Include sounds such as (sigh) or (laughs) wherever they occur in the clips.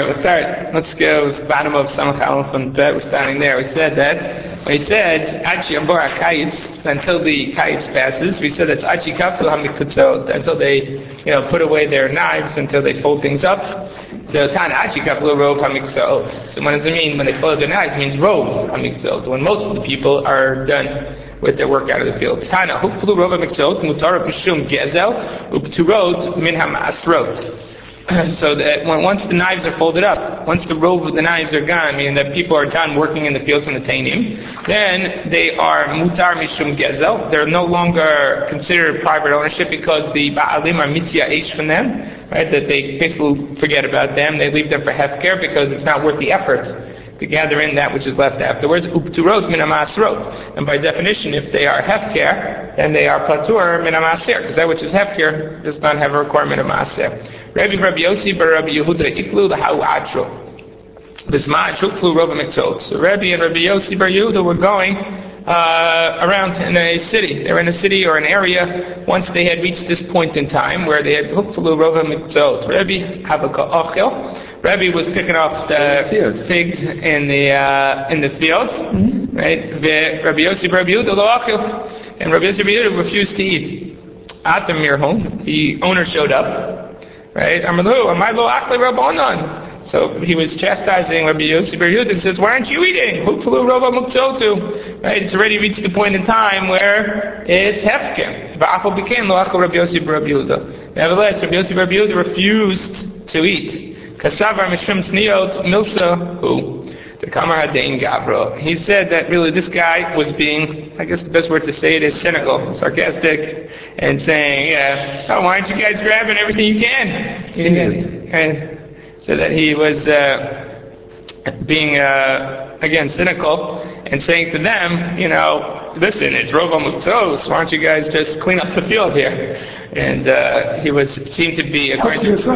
Alright, we'll start. Let's go to the bottom of Samach Aleph and Bet. We're starting there. We said that We said Achi Ambora Kayitz until the Kayitz passes, we said that's Achi Kafel Hamikutzot until they, you know, put away their knives until they fold things up. So Tan Achi Kafel Rov Hamikutzot. So what does it mean when they fold their knives? It means Rov. When most of the people are done with their work out of the field. Tana Hukflu Rov Hamikutzot Mutar Pishum Gezel Upturot Min Hamasrot. (clears throat) so that when, once the knives are folded up, once the robe of the knives are gone, meaning that people are done working in the fields from the Tainim, then they are mutar mishum gezel. They're no longer considered private ownership because the ba'alim are mitya ish from them, right? That they basically forget about them. They leave them for hefker because it's not worth the efforts to gather in that which is left afterwards. Upturot min amasrot. And by definition, if they are hefker, then they are platur min amaser, because that which is hefker does not have a requirement of maser. Rabbi Rabbi Yossi bar Rabbi Yehuda iklu l'hau atro. Bismad shuklu Rabbi Miktot. So Rabbi and Rabbi Yossi bar Yehuda were going uh, around in a city. They were in a city or an area once they had reached this point in time where they had hukfulu Rabbi Miktot. Rabbi Havaka Ochel. Rabbi was picking off the figs in the uh, in the fields, mm-hmm. right? Rabbi Yossi bar Rabbi Yehuda lo Ochel. And Rabbi Yossi bar Yehuda refused to eat. At the mir home, the owner showed up Right? Amalu, Amalo Akli Rabbanon. So he was chastising Rabbi Yossi Bar and says, why aren't you eating? Hukfulu Rabba Muktotu. Right? It's already reached the point in time where it's hefker. Ba'afal became Lo Akal Rabbi Yossi Bar Nevertheless, Rabbi Yossi Bar refused to eat. Kasavar Mishrim Sniot Milsa, who? The Kamar Hadain Gavra. He said that really this guy was being, I guess the best word to say it is cynical, sarcastic, and saying, yeah, oh, why aren't you guys grabbing everything you can? And so that he was uh, being, uh, again, cynical and saying to them, you know, listen, it's Rova Muktos, why don't you guys just clean up the field here? And uh, he was seemed to be according to.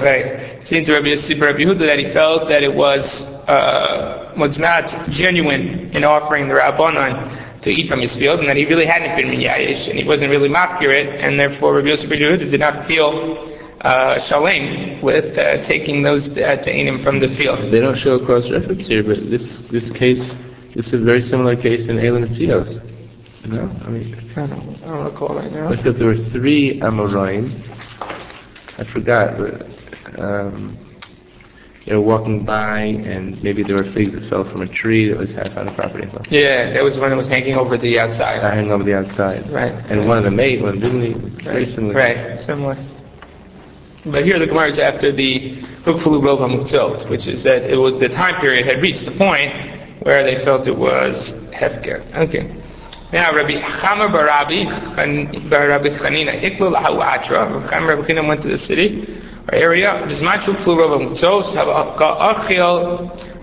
Right. Seemed to Rabbi Yehuda that he felt that it was uh, was not genuine in offering the Rabbanon to eat from his field, and that he really hadn't been miyayish, and he wasn't really mafkir and therefore Rabbi Yosef did not feel uh, shalem with uh, taking those uh, him from the field. They don't show a cross reference here, but this this case, this is a very similar case in Elam Tzios. No, I mean, I don't, I don't recall right now. Because there were three Amoraim. I forgot, but. Um, they were walking by, and maybe there were figs that fell from a tree that was half on the property. Yeah, that was when it was hanging over the outside. Uh, hanging over the outside. Right. And right. one of them ate one, didn't he? Very similar. Right, similar. But here the Gemara is after the Hukfulu Rov HaMuktzot, which is that it was the time period had reached the point where they felt it was hefker. Okay. Now Rabbi Chama Barabi, Barabi Chanina, Iklu Lahu Atra, Rabbi Chama Rabbi Chanina went to the city, area.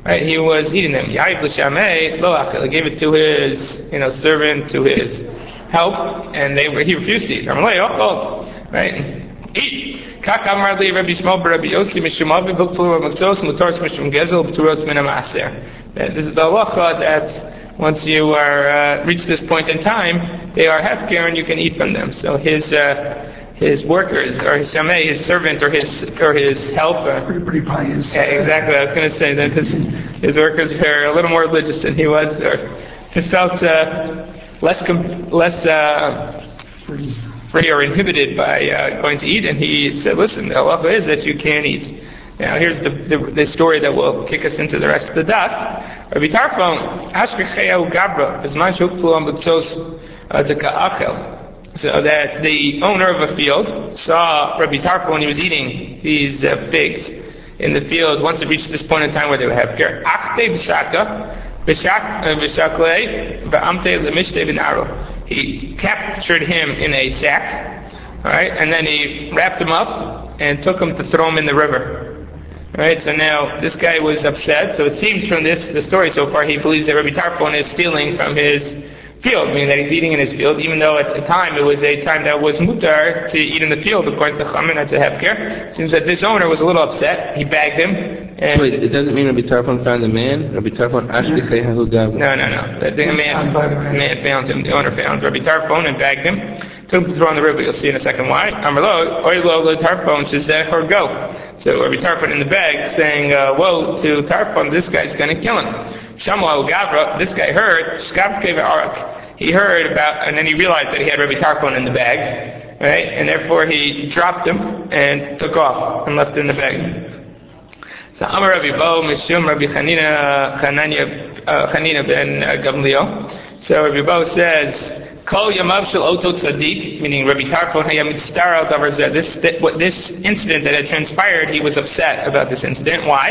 Right, he was eating them. He gave it to his, you know, servant, to his help, and they were, he refused to eat. Right, eat. Gezel b'turot min ha'maser. This is the halacha that once you are uh, reach this point in time, they are hefker and you can eat from them. So his uh, his workers or his shamei, his servant or his or his helper. Pretty, pretty pious. Yeah, exactly. I was going to say that his his workers were a little more religious than he was, or he felt uh, less com- less uh, free or inhibited by uh, going to eat, and he said, "Listen, the halacha is that you can't eat." Now here's the, the, the story that will kick us into the rest of the daf. Rabbi Tarfon, Ashkecheu Gabra, Bizman Shukplu Am B'Ksos Deka'achel so that the owner of a field saw Rabbi Tarfon when he was eating these uh, figs in the field once it reached this point in time where they would have care. Achte b'shaka, b'naro. He captured him in a sack, alright, and then he wrapped him up and took him to throw him in the river. Alright, so now this guy was upset, so it seems from this, the story so far, he believes that Rabbi Tarfon is stealing from his field, meaning that he's eating in his field, even though at the time it was a time that was mutar to eat in the field according to Chamin and to Hefker. Seems that this owner was a little upset. He bagged him. And Wait, it doesn't mean Rabbi Tarfon found the man? Rabbi Tarfon actually No, no, no. The, the man, the man found him. The owner found Rabbi Tarfon and bagged him. took him to throw in the river. You'll see in a second why. Amarlo, oilo lo Tarfon shezeh or go. So Rabbi Tarfon in the bag saying, uh, woe to Tarfon, this guy's going to kill him. Shamuel Gavra, this guy heard. He heard about, and then he realized that he had Rabbi Tarfon in the bag, right? And therefore he dropped him and took off and left him in the bag. So Amar Rabbi Bo, Mishum Rabbi Hanina, Chananya, uh, Chanina ben uh, Gamliel. So Rabbi Bo says, Kol Yamav Shel Oto Tzaddik, meaning Rabbi Tarfon Hayam Mitztara Davar This, this incident that had transpired, he was upset about this incident. Why?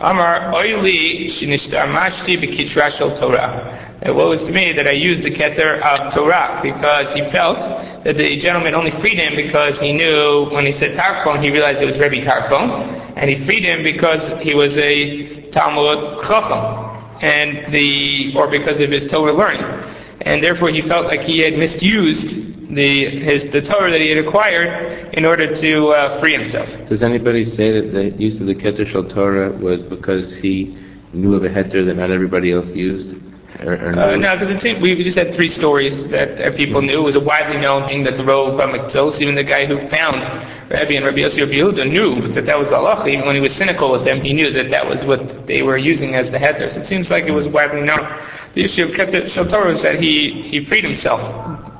Amar Oili Shinishtamashti B'Kitra Shel Torah. It was to me that I used the keter of Torah because he felt that the gentleman only freed him because he knew when he said Tarfon, he realized it was Rabbi Tarfon, and he freed him because he was a Talmud Chacham, and the or because of his Torah learning and therefore he felt like he had misused the his the Torah that he had acquired in order to uh, free himself. Does anybody say that the use of the Keter Shel Torah was because he knew of a heter that not everybody else used? Or, or uh, no, because we just had three stories that uh, people knew. It was a widely known thing that the Rov HaMiktos, even the guy who found Rabbi and Rabbi Yossi Rabbi Yehuda knew that that was Allah. Even when he was cynical with them, he knew that that was what they were using as the heter. So it seems like it was widely known. The issue of Keter Shel Torah is that he, he freed himself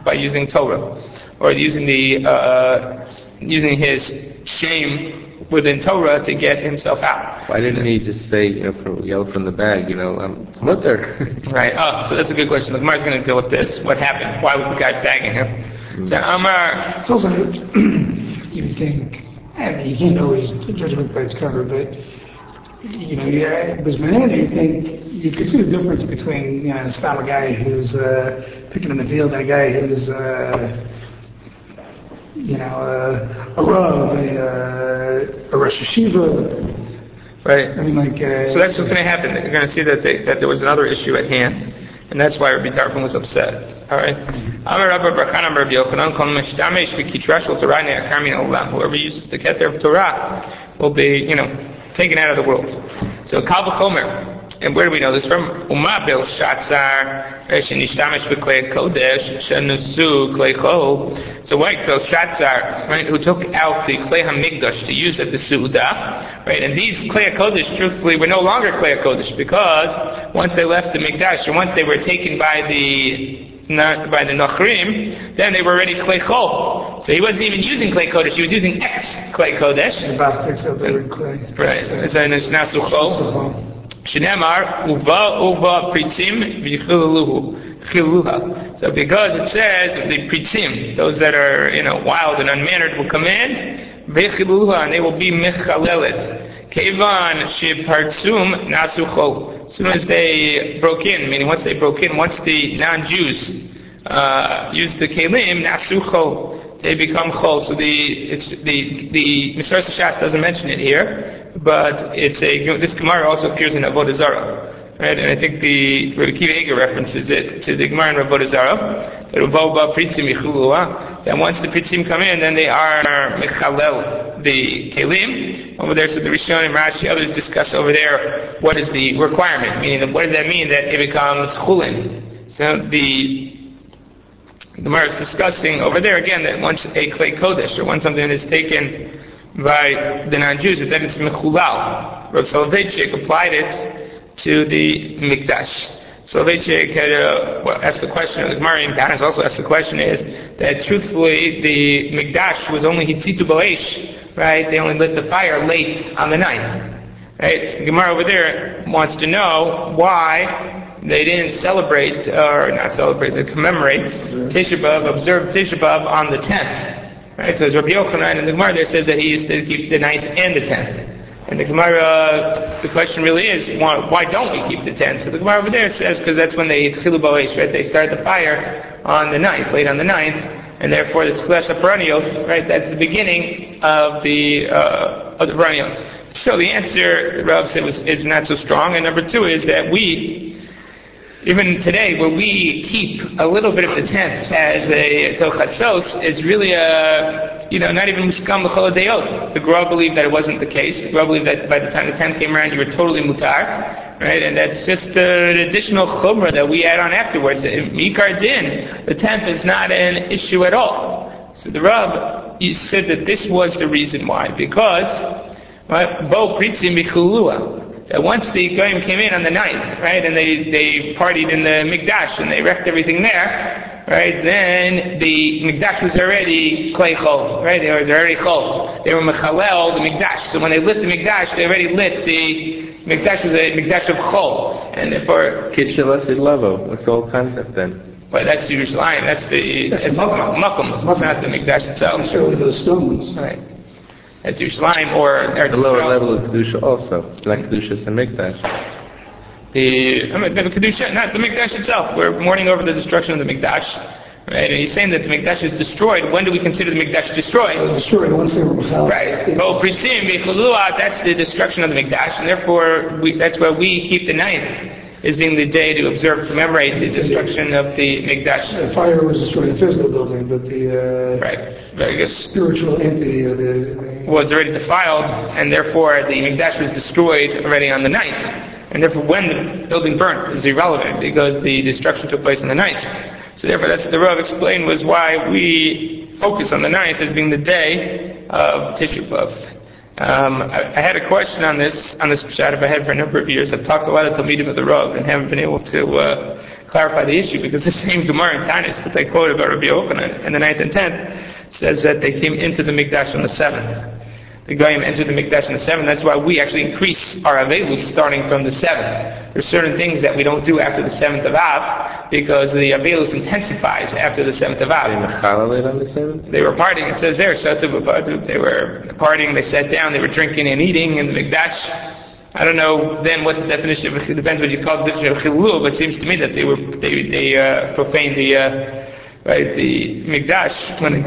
by using Torah, or using the, uh, using his shame within Torah to get himself out. Why didn't he just say, you know, from, yell from the bag, you know, um, it's mutter? (laughs) right. Oh, so that's a good question. The Gemara's going to deal with this. What happened? Why was the guy bagging him? Mm. So Amar. It's also (clears throat) you think, I mean, you can't always judge a book by its cover, but you know, yeah, but you think you can see the difference between you know, the style of guy who's uh, picking in the field and a guy who's uh, you know uh, a Rav, a, uh, a Rosh Hashiva. Right. I mean, like. Uh, so that's what's going to happen. You're going to see that they, that there was another issue at hand. And that's why Rabbi Tarfon was upset. Alright? Whoever uses the keter of Torah will be, you know, taken out of the world. So Kal Chomer. And where do we know this from? Umabil Shatzar eh, Shenishtamesh B'Klei Kodesh Shenusu Klei Chol. So white Belshazzar, right, who took out the Klei Hamikdash to use at the Su'udah, right, and these Klei Kodesh, truthfully, were no longer Klei Kodesh because once they left the Mikdash, and once they were taken by the not by the Nachrim, then they were already Klei Chol. So he wasn't even using Klei Kodesh, he was using X Klei Kodesh. Right, so it's Nasu Chol. Uva uva. So because it says the pritzim, those that are you know wild and unmannered, will come in v'chiluha and they will be mechalelet. Kevan shepartsum nasuchol. As soon as they broke in, meaning once they broke in, once the non-Jews uh, used the kelim nasuchol, they become chol. So the it's the the doesn't mention it here but it's a this Gemara also appears in Avodah Zarah. Right, and I think the Rabbi Kiva references it to the Gemara in Avodah Zarah that that once the Pritzim come in, then they are Mechalel, the Kelim. Over there, so the Rishon and Rashi, others discuss over there what is the requirement, meaning what does that mean that it becomes Chulin? So the Gemara is discussing over there again that once a clay kodesh or once something is taken by the non-Jews, then it's mechulal. Rav Soloveitchik applied it to the mikdash. Soloveitchik had uh, well, asked the question, the Gemara in Tanis also asked the question is that truthfully the mikdash was only hitzitu ba'esh, right? They only lit the fire late on the ninth. Right? Gemara over there wants to know why they didn't celebrate, or not celebrate, they commemorate Tisha B'Av, observe Tisha B'Av on the 10th. Right? So Rabbi Yochanan in the Gemara there says that he used to keep the ninth and the tenth. And the Gemara, the question really is, why, why don't we keep the tenth? So the Gemara over there says, because that's when they chilu right? They start the fire on the ninth, late on the ninth, and therefore the tchilasa perennial, right? That's the beginning of the uh, of the perennial. So the answer, Rav said, was, is not so strong. And number two is that we even today, where we keep a little bit of the tent as a tochatzos, is really a you know, not even muskam l'chol. The Gra believed that it wasn't the case. The Gra believed that by the time the tenth came around, you were totally mutar, right? And that's just an additional chumrah that we add on afterwards. Mikar din, the tenth is not an issue at all. So the Rav, said that this was the reason why, because right, bo bichulua. That once the Goyim came in on the ninth, right, and they, they partied in the Mikdash and they wrecked everything there, right, then the Mikdash was already clay chol, right, it was already chol. They were mechalel, the Mikdash. So when they lit the Mikdash, they already lit the Mikdash was a Mikdash of chol. And therefore... Kitchelas Lavo. What's the whole concept then? Well, that's Yerushalayim. That's the That's it's Makom. Makom. It's not the Mikdash itself. Show with those stones. Right. That's Yerushalayim or Eretz The lower Yisrael. level of Kedusha also, like Kedusha and Mikdash. The, I mean, the Kedusha, not the Mikdash itself. We're mourning over the destruction of the Mikdash. Right? And he's saying that the Mikdash is destroyed. When do we consider the Mikdash destroyed? Destroyed once they were mechal. Right. Oh, Prisim, Bechulua, that's the destruction of the Mikdash, and therefore we, that's why we keep the ninth as being the day to observe, commemorate the destruction of the Mikdash. The fire was destroying the physical building, but the uh, Right. But I guess spiritual entity of the, was already defiled, and therefore the Mikdash was destroyed already on the ninth. And therefore, when the building burnt is irrelevant because the destruction took place on the ninth. So therefore, that's what the Rav explained was why we focus on the ninth as being the day of Tisha B'av. Um, I, I had a question on this on this pshat I've had for a number of years. I've talked a lot of Talmidim of the Rav and haven't been able to uh, clarify the issue because the same Gemara in Tanis that they quote about Rabbi Yochanan in the ninth and tenth says that they came into the Mikdash on the seventh. The Goyim entered the Mikdash on the seventh. That's why we actually increase our Avelus starting from the seventh. There's certain things that we don't do after the seventh of Av because the Avelus intensifies after the seventh of They Av. On the seventh? They were partying. It says there, They were partying. They sat down. They were drinking and eating in the Mikdash. I don't know then what the definition of it depends what you call the definition of chilul, but it seems to me that they were they they uh, profaned the uh, right the Mikdash when we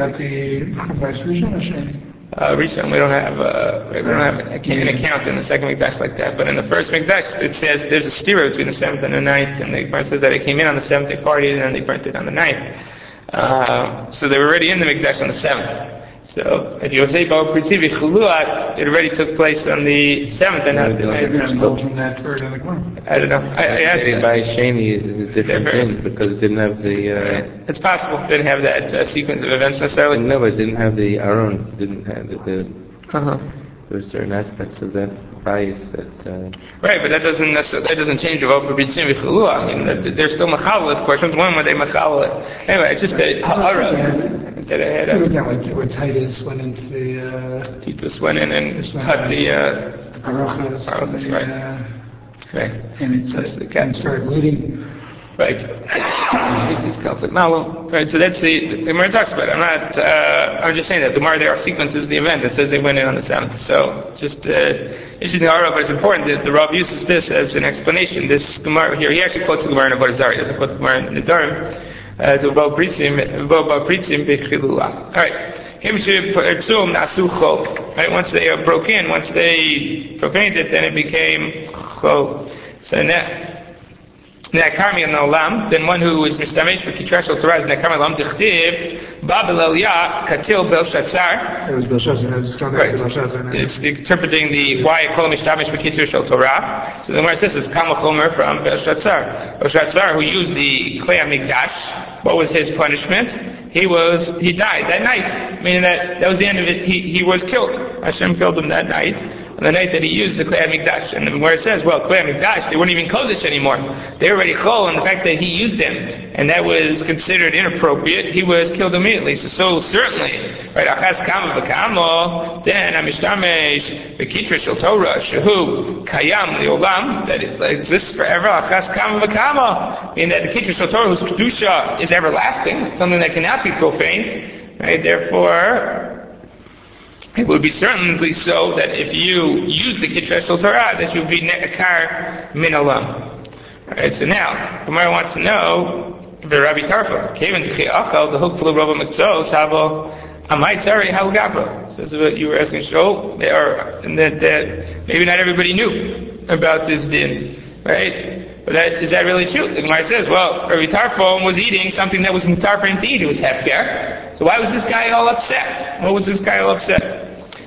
it, uh, recently we don't have uh, we don't have an account in the second Mikdash like that, but in the first Mikdash it says there's a stereo between the seventh and the ninth, and the Gemara says that they came in on the seventh, they partied, and then they burnt it on the ninth. Uh, so they were already in the Mikdash on the seventh. So at Yosei Baal Pritzivi Chuluat, it already took place on the seventh, and Yeah, I, You're going to I, go from that word in the Gemara. I don't know. I, I asked Maybe that. by Shani is a different Different. thing because it didn't have the, uh, It's possible. It didn't have that uh, sequence of events necessarily. no, but it didn't have the Aaron, it didn't have the, the Uh-huh. There are certain aspects of that bias that, uh, Right, but that doesn't necessarily, that doesn't change the vote for B'tzim v'chilua. I mean, that- they're still machalit questions. When were they machalit? Anyway, it's just a ha'ara that I had. Look at that, where Titus went into the, uh, Titus went in and cut the, uh, the parachas. Parachas, and, right. uh, right, And it That's said, the cat. and started bleeding. right. Kalfit Malo. Right, so that's the, the Gemara talks about it. I'm not, uh, I'm just saying that the Gemara there sequences in the event. that says they went in on the seventh. So, just, uh, interesting ha'ara, but it's important that the Rav uses this as an explanation. This Gemara here, he actually quotes the Gemara in Avodah Zarah. He doesn't quote the Gemara in Nedarim. Uh, to Bo Pritzim, Bo Bo Pritzim Bechilua. Alright. Right, once they broke in, once they profaned it, then it became Chol. So now, Ne'akami the olam, then one who is mishtamesh b'kitrash al Torah is ne'akami olam tichtiv, Babel Eliyah katil Belshazzar. It was Belshazzar, I was going back Right. Belshazzar. It's interpreting the why it called mishtamesh b'kitrash al Torah. So the Gemara says it's Kamachomer from Belshazzar. Belshazzar, who used the Klei HaMikdash, what was his punishment? He was, he died that night. Meaning that, that was the end of it. He, he was killed. Hashem killed him that night. On the night that he used the Klei HaMikdash. And where it says, well, Klei HaMikdash, they weren't even Kodesh anymore. They were already Chol, and the fact that he used them, and that was considered inappropriate, he was killed immediately. So, so certainly, right, Achaz Kama V'Kamo, then Amishtamesh V'Kitra Shel Torah, Shehu Kayam Leolam, that it exists forever, Achaz Kama V'Kamo, meaning that the Kitra Shel Torah, whose Kedusha is everlasting, something that cannot be profaned, right, therefore, it would be certainly so that if you use the Kitra Shel Torah, that you would be ne'akar min olam. Alright, so now, Gemara wants to know, the Rabbi Tarfa, Tichi Achal, the Hook Flu Rabba Mikzo, Sabo, Amai Tzari Gabra. Says about you were asking, so, they are, and that, that maybe not everybody knew about this din, right? But that, is that really true? The Gemara says, well, Rabbi Tarfon was eating something that was mutar for him to eat. It was hefker. So why was this guy all upset? What was this guy all upset?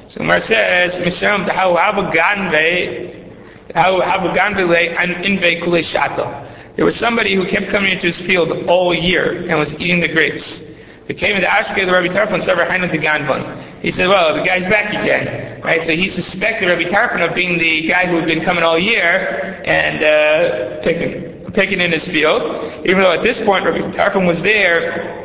So Mar says, Misham how Ganve, how Ganve and Inve Kule Shato. There was somebody who kept coming into his field all year and was eating the grapes. He came into Ashke, the Rabbi Tarfon, Sever Hainu to Ganvan. He said, well, the guy's back again. Right? So he suspected Rabbi Tarfon of being the guy who had been coming all year and uh, picking, picking in his field. Even though at this point Rabbi Tarfon was there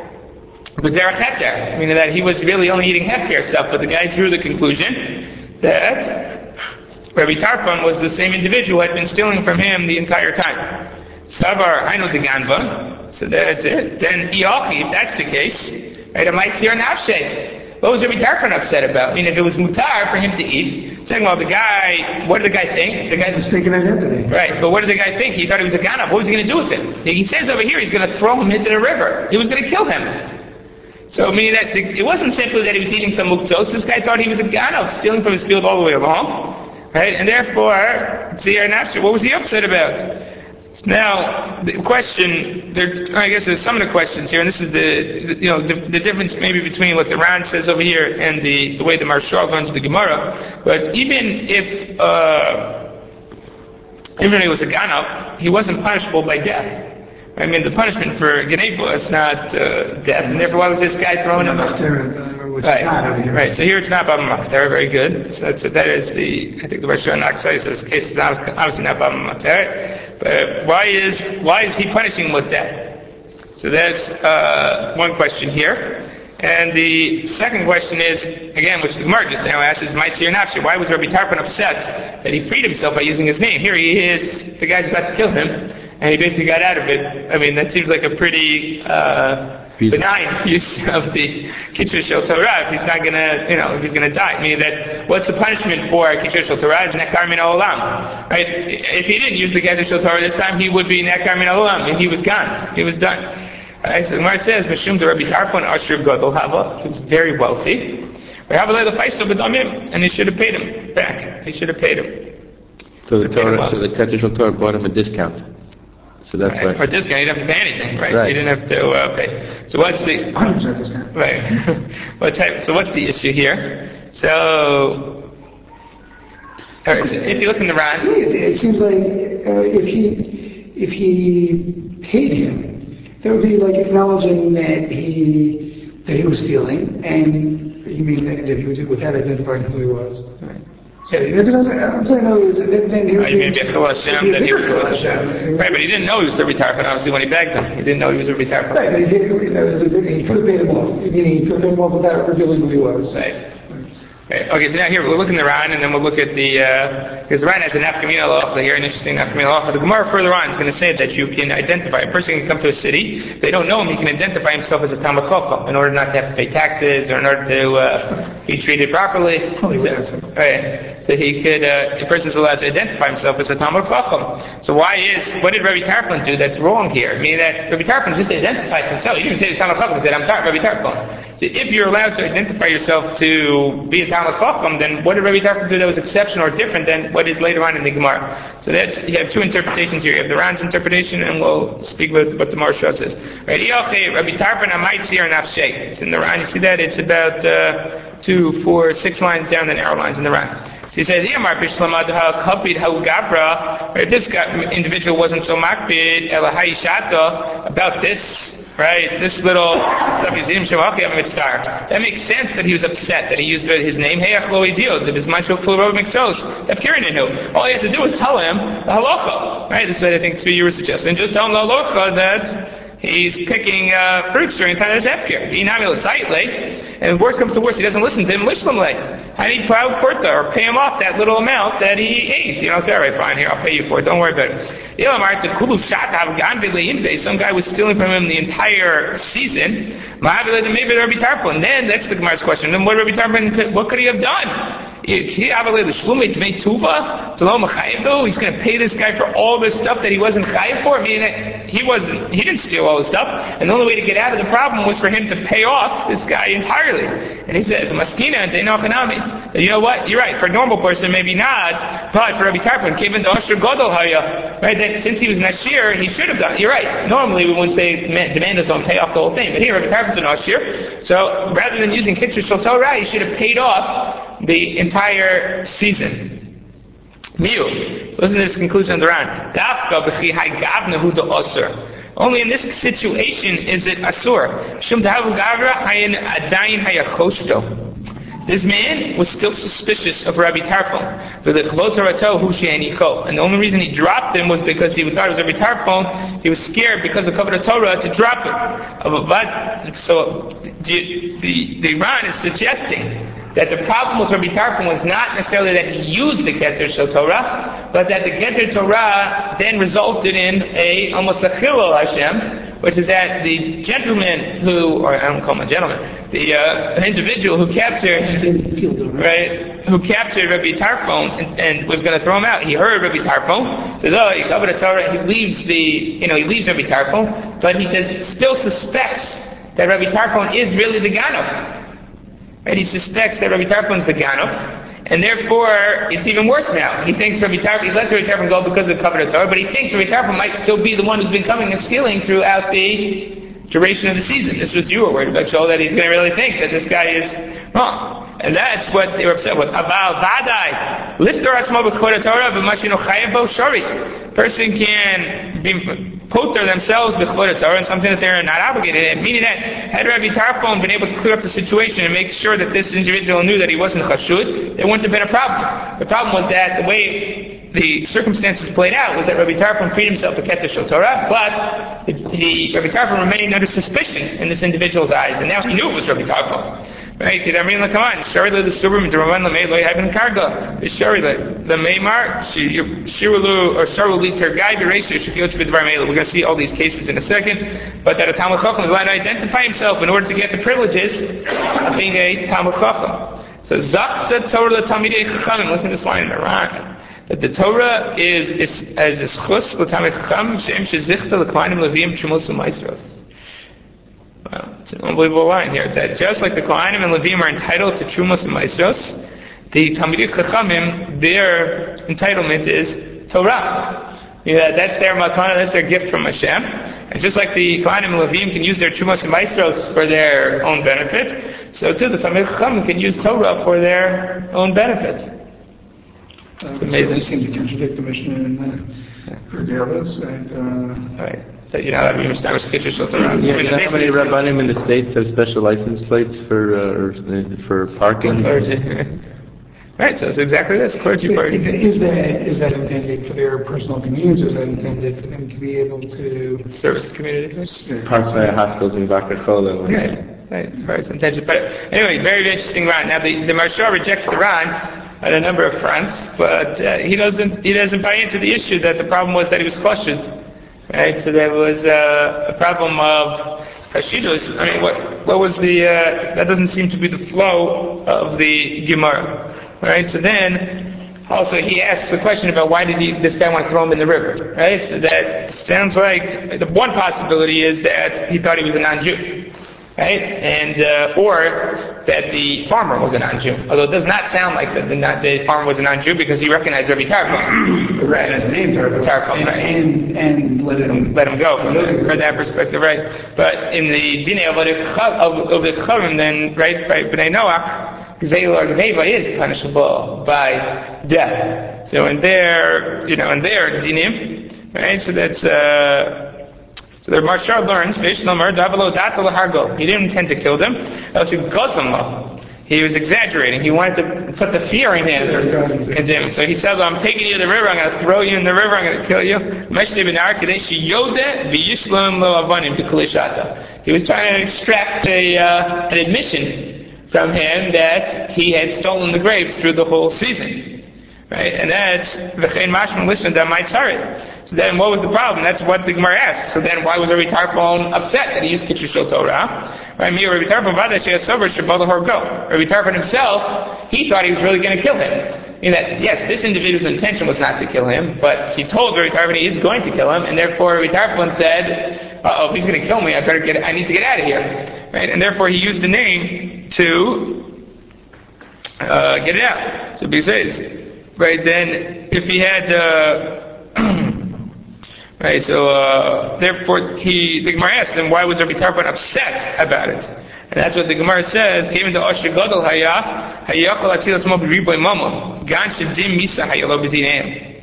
but derech heter, meaning that he was really only eating hefker stuff, but the guy drew the conclusion that Rabbi Tarfon was the same individual who had been stealing from him the entire time. Savar Hainu Ganva, so that's it. Then Iochi, if that's the case, right, it might clear an nafshe. What was Rabbi Tarfon upset about? I mean, if it was mutar for him to eat, saying, well, the guy, what did the guy think? The guy was taking an identity. Right, but what did the guy think? He thought he was a ganav. What was he going to do with him? He says over here he's going to throw him into the river. He was going to kill him. So meaning that the, it wasn't simply that he was eating some muktzos. This guy thought he was a ganav, stealing from his field all the way along, right? And therefore, Tzir Nafsher, what was he upset about? Now, the question, there, I guess there's some of the questions here, and this is the, the you know, the, the, difference maybe between what the Ran says over here and the, the way the Maharshal runs the Gemara. But even if, uh, even if he was a ganav, he wasn't punishable by death. I mean, the punishment for Geneva is not uh, death, and therefore why was this guy thrown in? the Right, right. So here it's not Baba Makhtar, very good. So, so that is the, I think the Rosh Hashanah says case is not, obviously not Baba Makhtar. But why is, why is he punishing him with death? So that's uh, one question here. And the second question is, again, which the Gemara just now asked, is Maitzir Nafshi. Why was Rabbi Tarfon upset that he freed himself by using his name? Here he is, the guy's about to kill him and he basically got out of it. I mean, that seems like a pretty uh, benign (laughs) use of the Kitzur Shel Torah. If he's not gonna, you know, if he's gonna die, meaning that what's the punishment for Kitzur Shel Torah is Nekar Min Olam, right? If he didn't use the Kitzur Shel Torah this time, he would be Nekar Min Olam, and he was gone. He was done. Right? So Gemara says, Mishum the Rabbi Tarfon Asher Gadol Hava, he was very wealthy. We have a little And he should have paid him back. He should have paid him. So the Torah, so the Keter Torah bought him a discount. So that's right. why. For discount, you didn't have to pay anything, right? Right. You didn't have to uh, pay. So what's the 100% (laughs) discount. right? (laughs) what type? So what's the issue here? So. All right, so if you look in the To Ran, me, it, it seems like uh, if he if he paid him, that would be like acknowledging that he that he was stealing, and you mean that, that he was without identifying who he was. Right. Yeah, I'm saying no, it's, then, then he would Right, maybe a Chil Hashem, that he was Chil Hashem. right, but he didn't know he was Rabbi Tarfon. Obviously, when he begged him, he didn't know he was Rabbi Tarfon. Right, but he, did, you know, he could have paid him off. I mean, he could have paid him off without revealing who he was. Right. Okay, so now here we'll look in the Ran, and then we'll look at the because the Ran has an Afkamina law here, an interesting Afkamina law. The Gemara further on is going to say that you can identify a person can come to a city. If they don't know him, he can identify himself as a Chacham in order not to have to pay taxes or in order to uh, be treated properly. Holy So- Right. So he could, uh, a person is allowed to identify himself as a Chacham. So why is, what did Rabbi Tarfon do that's wrong here? I mean that Rabbi Tarfon just identified himself. He didn't say he's Chacham. He said, I'm Tar- Rabbi Tarfon. So if you're allowed to identify yourself to be a Talmud Chacham, then what did Rabbi Tarfon do that was exceptional or different than what is later on in the Gemara? So that's, you have two interpretations here. You have the Ran's interpretation, and we'll speak about what the Marsha says. Right. Rabbi Tarfon Amayitzir Nafshei. It's in the Ran. You see that? It's about, uh, two, four, six lines down the narrow lines in the Ran. So he says, Iyamar Bishlamad ha kapid ha gabra. Right, this individual wasn't so makbid, elahai shata, about this, right, this little stuff he's eating, okay, I'm mitzvah. That makes sense that he was upset, that he used his name, hey, achlo idio, the bismancho kularo mixos, that Kirin All he had to do was tell him the halacha, right, this is what I think Tzvi you were suggesting, just tell him the halacha that He's picking uh, fruits during time. Inami tzaitle, and worst comes to worst, he doesn't listen to him. Lishlamle, I need proud porta or pay him off that little amount that he ate. You know, say, all right, fine, here I'll pay you for it. Don't worry about it. Some guy was stealing from him the entire season. Tarfon. Then that's the Gemara's question. Then what Rabbi Tarfon? What could he have done? He's going to pay this guy for all this stuff that he wasn't chayiv for. I mean, he wasn't. He didn't steal all the stuff, and the only way to get out of the problem was for him to pay off this guy entirely. And he says, "Maskina and You know what? You're right. For a normal person, maybe not, but for Rabbi Tarfon, came into Asher Godol Haya, right? That since he was an Ashir, he should have done. You're right. Normally, we wouldn't say demand us on pay off the whole thing, but here Rabbi Tarfon's an Ashir, so rather than using Kitcher Shal Torah, he should have paid off the entire season. Miu. So listen to this conclusion of the Ran. Dafka b'chi haygavna hu osir. Only in this situation is it asur. Shum gavra hayin adayin hayachoshto. This man was still suspicious of Rabbi Tarfon. And the only reason he dropped him was because he thought it was Rabbi Tarfon. He was scared because of Kavod Torah to drop him. Uh, but, so the, the, the Ran is suggesting that the problem with Rabbi Tarfon was not necessarily that he used the Keter Shel Torah, but that the Keter Torah then resulted in a almost a chilul Hashem, which is that the gentleman who, or I don't call him a gentleman, the uh, individual who captured, right, who captured Rabbi Tarfon and, and was going to throw him out. He heard Rabbi Tarfon, says, "Oh, you covered the Torah." He leaves the, you know, he leaves Rabbi Tarfon, but he does still suspects that Rabbi Tarfon is really the Ganov. Right? He suspects that Rabbi Tarfon's the Ganov, and therefore it's even worse now. He thinks Rabbi Tarfon, he lets Rabbi Tarfon go because of the cover of Torah, but he thinks Rabbi Tarfon might still be the one who's been coming and stealing throughout the duration of the season. This was you were worried about, Joel, that he's going to really think that this guy is wrong. And that's what they were upset with. Aval vadai lifter atzmo b'chor Torah b'mashinu chayav shari. Person can be poter themselves b'chor Torah and something that they're not obligated. in. meaning that had Rabbi Tarfon been able to clear up the situation and make sure that this individual knew that he wasn't chashud, there wouldn't have been a problem. The problem was that the way the circumstances played out was that Rabbi Tarfon freed himself to Keter Torah, but the, the, Rabbi Tarfon remained under suspicion in this individual's eyes, and now he knew it was Rabbi Tarfon. Right? Did I mean on? Shari the subrim the Raman Lamei lo Yavin Karga. The the Maymar Shirulu or Sharuli Tergai should go to the We're going to see all these cases in a second. But that a Talmud Chacham is allowed to identify himself in order to get the privileges of being a Talmud Chacham. So Zachta Torah Talmidei Chachamim. Listen to this line in the Ran. That the Torah is is as a schus l'tamid chacham she'em shezichta l'kmanim leviim trumos u'maisros. Wow, it's an unbelievable line here. That just like the Kohanim and Levim are entitled to Trumos and Maestros, the Talmidei Chachamim, their entitlement is Torah. Yeah, that's their makana, that's their gift from Hashem. And just like the Kohanim and Levim can use their Trumos and Maestros for their own benefit, so too the Talmidei Chachamim can use Torah for their own benefit. It's amazing. It seems to contradict the Mishnah in uh, right? Uh, right that you're not allowed to be Mishtamas Kitcher Shulchan Yeah, you know how many Rabbanim in the States have special license plates for, uh, for parking? (laughs) Right, so it's exactly this, clergy party. Is that, is that intended for their personal convenience, or is that intended for them to be able to... Service the community? Parks by hospitals in Bakar Chola. Right, right, as far as intention. But anyway, very interesting Ran. Now the, the Maharsha rejects the Ran on a number of fronts, but uh, he doesn't he doesn't buy into the issue that the problem was that he was questioned. Right? So there was uh, a problem of Hashidus. I mean, what, what was the, uh, that doesn't seem to be the flow of the Gemara. Right? So then, also he asks the question about why did he, this guy want to throw him in the river. Right? So that sounds like, the one possibility is that he thought he was a non-Jew right? And uh, or that the farmer was a non-Jew. Although it does not sound like the, the, the farmer was a non-Jew because he recognized Rabbi Tarfon. right, his name Tarfon, and, right? and, and let him let him go from, the, from that perspective, right? But in the Dine of, of the Chavim, then right by Bnei Noach, Gzeil or Gveva is punishable by death. So in their, you know, in their dinim, right? So that's. Uh, so the Maharsha learns, He didn't intend to kill them. He was exaggerating. He wanted to put the fear in him. So he said, I'm taking you to the river, I'm going to throw you in the river, I'm going to kill you. He was trying to extract a, uh, an admission from him that he had stolen the grapes through the whole season. Right? And that's the v'chein mashman listen that might it. So then what was the problem? That's what the Gemara asks. So then why was Rabbi Tarfon upset that he used Kitcher Shul Torah? Right? Me, Rabbi Tarfon vada she'asover shebal go. Rabbi Tarfon himself he thought he was really going to kill him. In that, yes, this individual's intention was not to kill him, but he told Rabbi Tarfon he is going to kill him, and therefore Rabbi Tarfon said, oh, he's going to kill me, I better get, I need to get out of here. Right? And therefore he used the name to uh, get it out. So he says, right, then if he had, uh, (clears throat) right, so uh, therefore he, the Gemara asked him, why was Rabbi Tarfon upset about it? And that's what the Gemara says, came into Osher Gadol Haya, Hayakal Atilas Mo B'Riboy Mama, Gan Shedim Misa Hayalo B'Dinayim.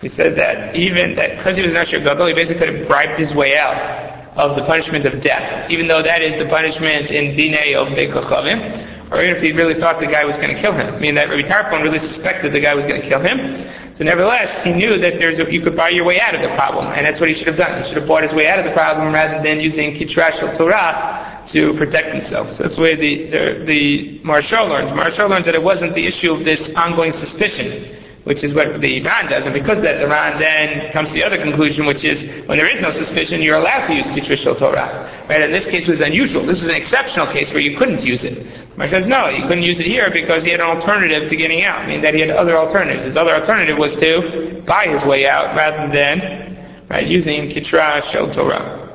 He said that even that because he was an Asher Gadol, he basically could have bribed his way out of the punishment of death, even though that is the punishment in Dinei of Bekachavim, or even if he really thought the guy was going to kill him. I mean, that Rabbi Tarfon really suspected the guy was going to kill him. So nevertheless, he knew that there's a, you could buy your way out of the problem, and that's what he should have done. He should have bought his way out of the problem rather than using Kitrash Torah to protect himself. So that's way the, the, the Maharshal learns. Maharshal learns that it wasn't the issue of this ongoing suspicion which is what the Ran does. And because of that, the Ran then comes to the other conclusion, which is when there is no suspicion, you're allowed to use Kitrishal Torah. Right? In this case it was unusual. This was an exceptional case where you couldn't use it. Mar says, no, you couldn't use it here because he had an alternative to getting out. I mean, that he had other alternatives. His other alternative was to buy his way out rather than right, using Kitra Shel Torah.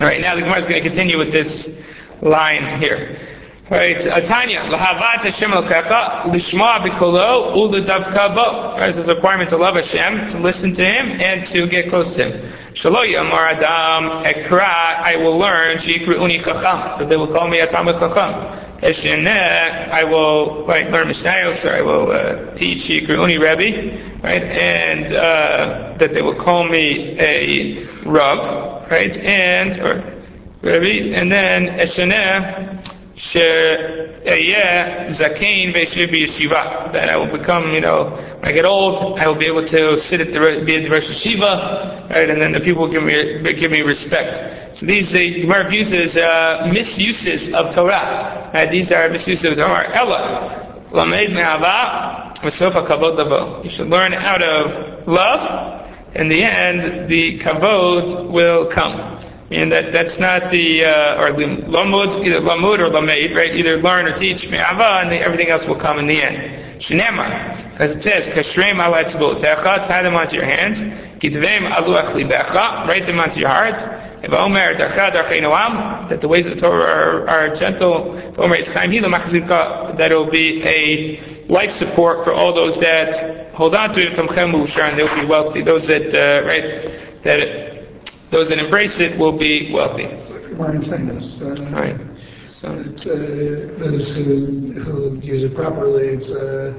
All right, now the Gemara is going to continue with this line here. Right, uh, Tanya, lahavat Hashem l'kecha, lishma b'kolo, u'ledavka bo. Right, it's a requirement to love Hashem, to listen to Him, and to get close to Him. Shalo yamar adam ekra, I will learn, shikru'uni chacham. So they will call me a Talmud chacham. Esheneh, I will right, learn Mishnayos, or I will uh, teach Shikru'uni Rebbe, right, and uh, that they will call me a Rav, right, and, or Rebbe, and then Esheneh, zakein yeshiva. That I will become, you know, when I get old, I will be able to sit at the be at the Rosh Yeshiva, right? And then the people will give me give me respect. So these the Gemara uses uh, misuses of Torah. Right? These are misuses of Torah. Ella lamed me'ava v'sofa kavod davo. You should learn out of love. In the end, the kavod will come. And that, that's not the, uh, or lamud, either lamud or lamed, right? Either learn or teach me'ava, and everything else will come in the end. Shnema, as it says, kashrem ala tzvotecha, tie them onto your hands, kitvem aluach libecha, write them onto your heart, If Omer that the ways of the Torah are, are gentle, that it will be a life support for all those that hold on to it, and they will be wealthy. Those that, uh, right, that those that embrace it will be wealthy. Mindfulness. Uh, right. So it's, uh, those who, who use it properly, it's uh,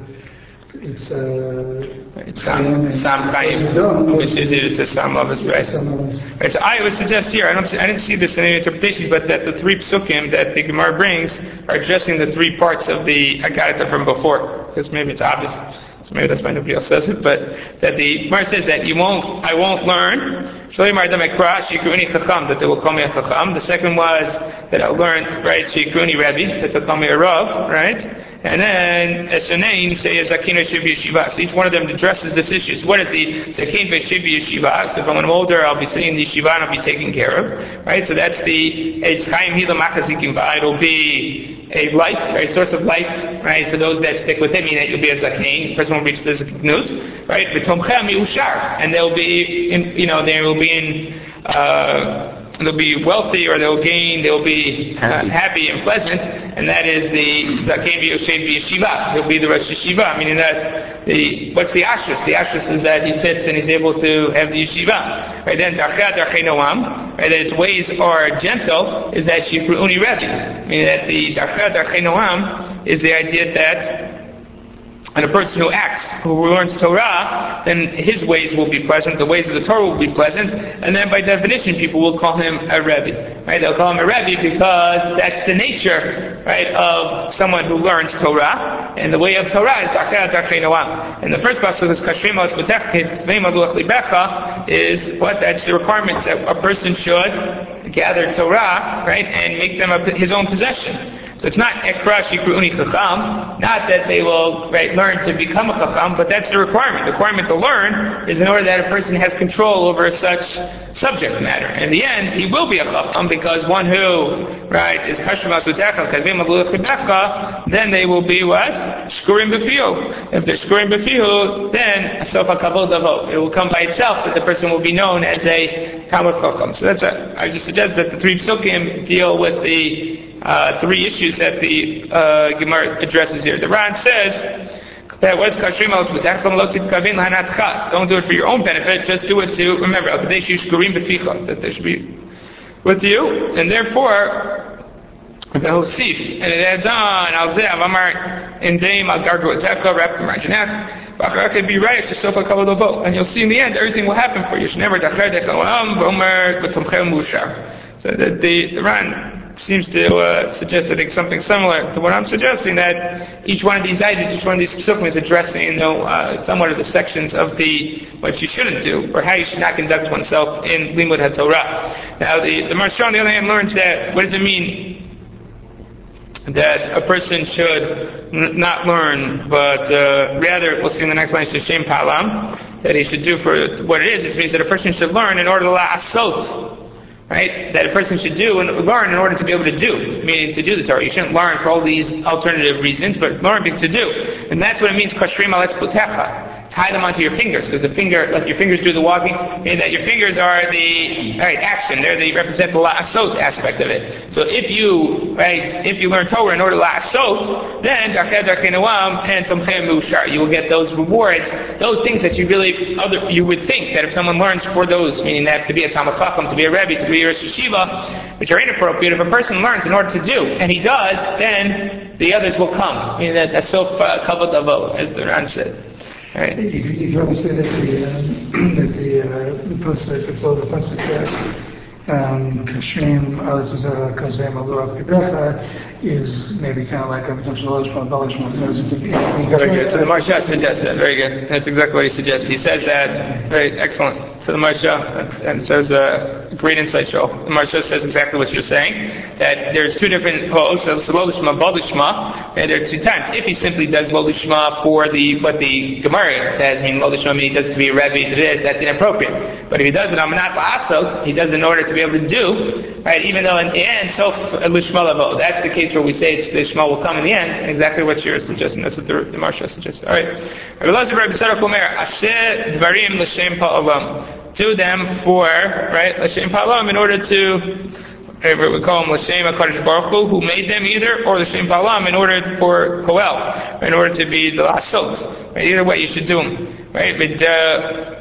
it's uh, it's Sam Sam Chaim, which is it? It's a Sam of us, right? Right. So I would suggest here. I don't. See, I didn't see this in any interpretation, but that the three psukim that the Gemara brings are addressing the three parts of the I got it from before because maybe it's obvious. So maybe that's why nobody else says it, but that the Gemara says that you won't, I won't learn. That they will call me a chacham. The second was that I'll learn, right, shikruni Rebbe, that they'll call me a rav, right? And then Eshanein say Zakina should be yeshiva. So each one of them addresses this issue. So what is the Zakin should be yeshiva? So if I'm an older, I'll be sitting in the yeshiva and I'll be taken care of, right? So that's the Eitz Chaim Hila Makazikim It'll be a life, right, source of life, right, for those that stick with him, meaning that you'll be a zakein, the person will reach the zaknut, right, and they'll be, in, you know, they will be in, uh, they'll be wealthy or they'll gain, they'll be uh, happy and pleasant, and that is the Zakein V'Yoshev Yeshiva. He'll be the Rosh Yeshiva, meaning that the, what's the ashrus? The ashrus is that he sits and he's able to have the Yeshiva. Right then, Darcha Darchei Noam, right, that its ways are gentle, is that Shifru'uni Rebbe. Meaning that the Darcha Darchei Noam is the idea that and a person who acts, who learns Torah, then his ways will be pleasant, the ways of the Torah will be pleasant, and then by definition people will call him a Rebbe. Right? They'll call him a Rebbe because that's the nature, right, of someone who learns Torah, and the way of Torah is And the first pasuk is Kashrim is what? That's the requirement that a person should gather Torah, right, and make them a, his own possession. So it's not ekra shikru uni chacham, not that they will right, learn to become a chacham, but that's the requirement. The requirement to learn is in order that a person has control over such subject matter. In the end, he will be a chacham because one who, right, is kazvim then they will be what? Shkurim befiu. If they're shkurim befiu, then sofa kabod It will come by itself that the person will be known as a Talmud Chacham. So that's a, I just suggest that the three psukim deal with the uh, three issues that the uh, Gemara addresses here. The Ran says that what's kashrim Don't do it for your own benefit, just do it to remember that they should be with you, and therefore Behosif, and it adds on, Al Zev, Amar, in Dame, Al Gargu Rep, Marjanach, Bachar could be right, to Sofa Kavadovo. And you'll see in the end, everything will happen for you. Shnever Dacher Dekalam, Bomer, Betomchem Mushar. So that the, the seems to uh, suggest think something similar to what I'm suggesting that each one of these items, each one of these psukim is addressing, you know, uh, somewhat of the sections of the what you shouldn't do or how you should not conduct oneself in limud haTorah. Now the the Marshawn on the other hand learns that what does it mean that a person should n- not learn, but uh, rather, we'll see in the next line, Shem Palam, that he should do for what it is. It means that a person should learn in order to la asot, right? That a person should do and learn in order to be able to do, meaning to do the Torah. You shouldn't learn for all these alternative reasons, but learn to do. And that's what it means, Kashrim Aletz tie them onto your fingers because the finger, like your fingers do the walking, meaning that your fingers are the right action. They're they represent the la'asot aspect of it. So if you right, if you learn Torah in order to la'asot, then you will get those rewards, those things that you really other you would think that if someone learns for those, meaning that to be a Talmud Chacham, to be a Rebbe, to be a Yeshiva, which are inappropriate. If a person learns in order to do, and he does, then the others will come. Meaning that that's so uh, covered of as the Ran said. Right. You, you probably say that the uh, (clears throat) that the uh, the pasuk before the pasuk um, Kashrim Alitzuzah Kazem Alua is maybe kind of like a potential embellishment. Very good. So the Maharsha suggests that. Very good. That's exactly what he suggests. He says that. Very excellent. So the Maharsha and says a uh, great insight show. The Maharsha says exactly what you're saying. That there's two different hosts. So Lolishma, Bolishma, and there are two times. If he simply does Lolishma for the what the Gemara says, I mean Lolishma, meaning he does to be a Rebbe, that's inappropriate. But if he does it on Manat La'asot, he does it in order to be able to do, right? Even though in the end, so Lishma That's the case where we say the Shema will come in the end. Exactly what you're suggesting. That's what the, the Maharsha suggests. All right. Do them for right l'shem palam in order to we call them l'shem Hakadosh Baruch Hu, who made them either, or l'shem palam in order for koel, in order to be the lasot. Right? Either way, you should do them. Right? But, uh,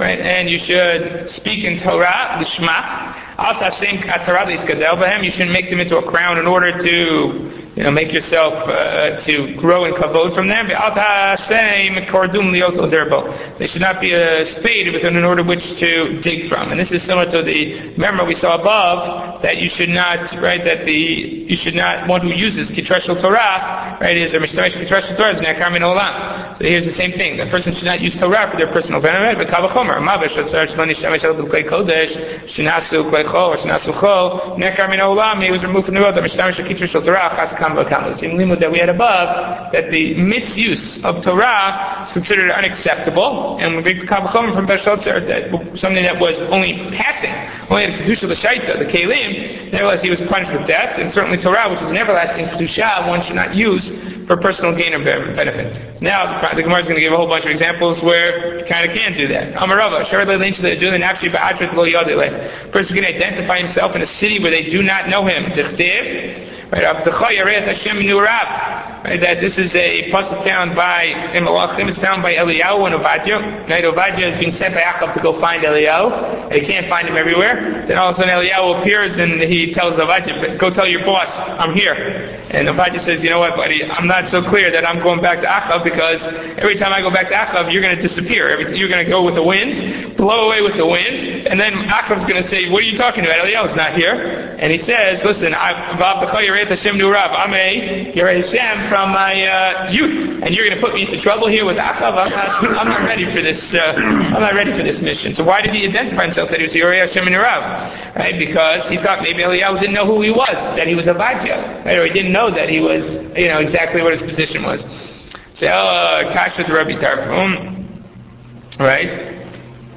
right? And you should speak in Torah, Lishma. You shouldn't make them into a crown in order to you know, make yourself uh, to grow in kavod from them. They should not be a spade within an order which to dig from. And this is similar to the memo we saw above that you should not, right, that the you should not one who uses kitreshel Torah, right, is a mishtamish kitreshel Torah is nekar min olam. So here's the same thing. The person should not use Torah for their personal benefit, but kavachomer mavish shani shemesh el kodesh shinasu klei shinasu cho nekar min olam. He was removed from the world. The Torah Same limud that we had above, that the misuse of Torah is considered unacceptable, and we bring the Kabbalah from Beshotzer, that something that was only passing, only had Kedusha the Shaita, the Kalim, nevertheless he was punished with death, and certainly Torah, which is an everlasting Kedusha, one should not use for personal gain or benefit. Now, the Gemara is going to give a whole bunch of examples where you kind of can't do that. Amarava, person can identify himself in a city where they do not know him. Right, right, that this is a pasuk found by in Malachim. It's found by Eliyahu and Ovadia. Right, Ovadia is being sent by Achab to go find Eliyahu. He can't find him everywhere. Then all of a sudden Eliyahu appears and he tells Ovadia, "Go tell your boss I'm here." And the Ovadia says, "You know what, buddy? I'm not so clear that I'm going back to Achab because every time I go back to Achab, you're going to disappear. You're going to go with the wind, blow away with the wind, and then Achab's going to say, "What are you talking about? Eliyahu's not here." And he says, "Listen, I." I'm a Yerei from my uh, youth. and you're going to put me into trouble here with Achav. I'm not, I'm not ready for this. Uh, I'm not ready for this mission. So why did he identify himself that he was Uriah Hashem Rav? Right? Because he thought maybe Eliyahu didn't know who he was, that he was a Vajja, right? or he didn't know that he was, you know, exactly what his position was. So, uh, Kasha to Rabbi Tarfon, right?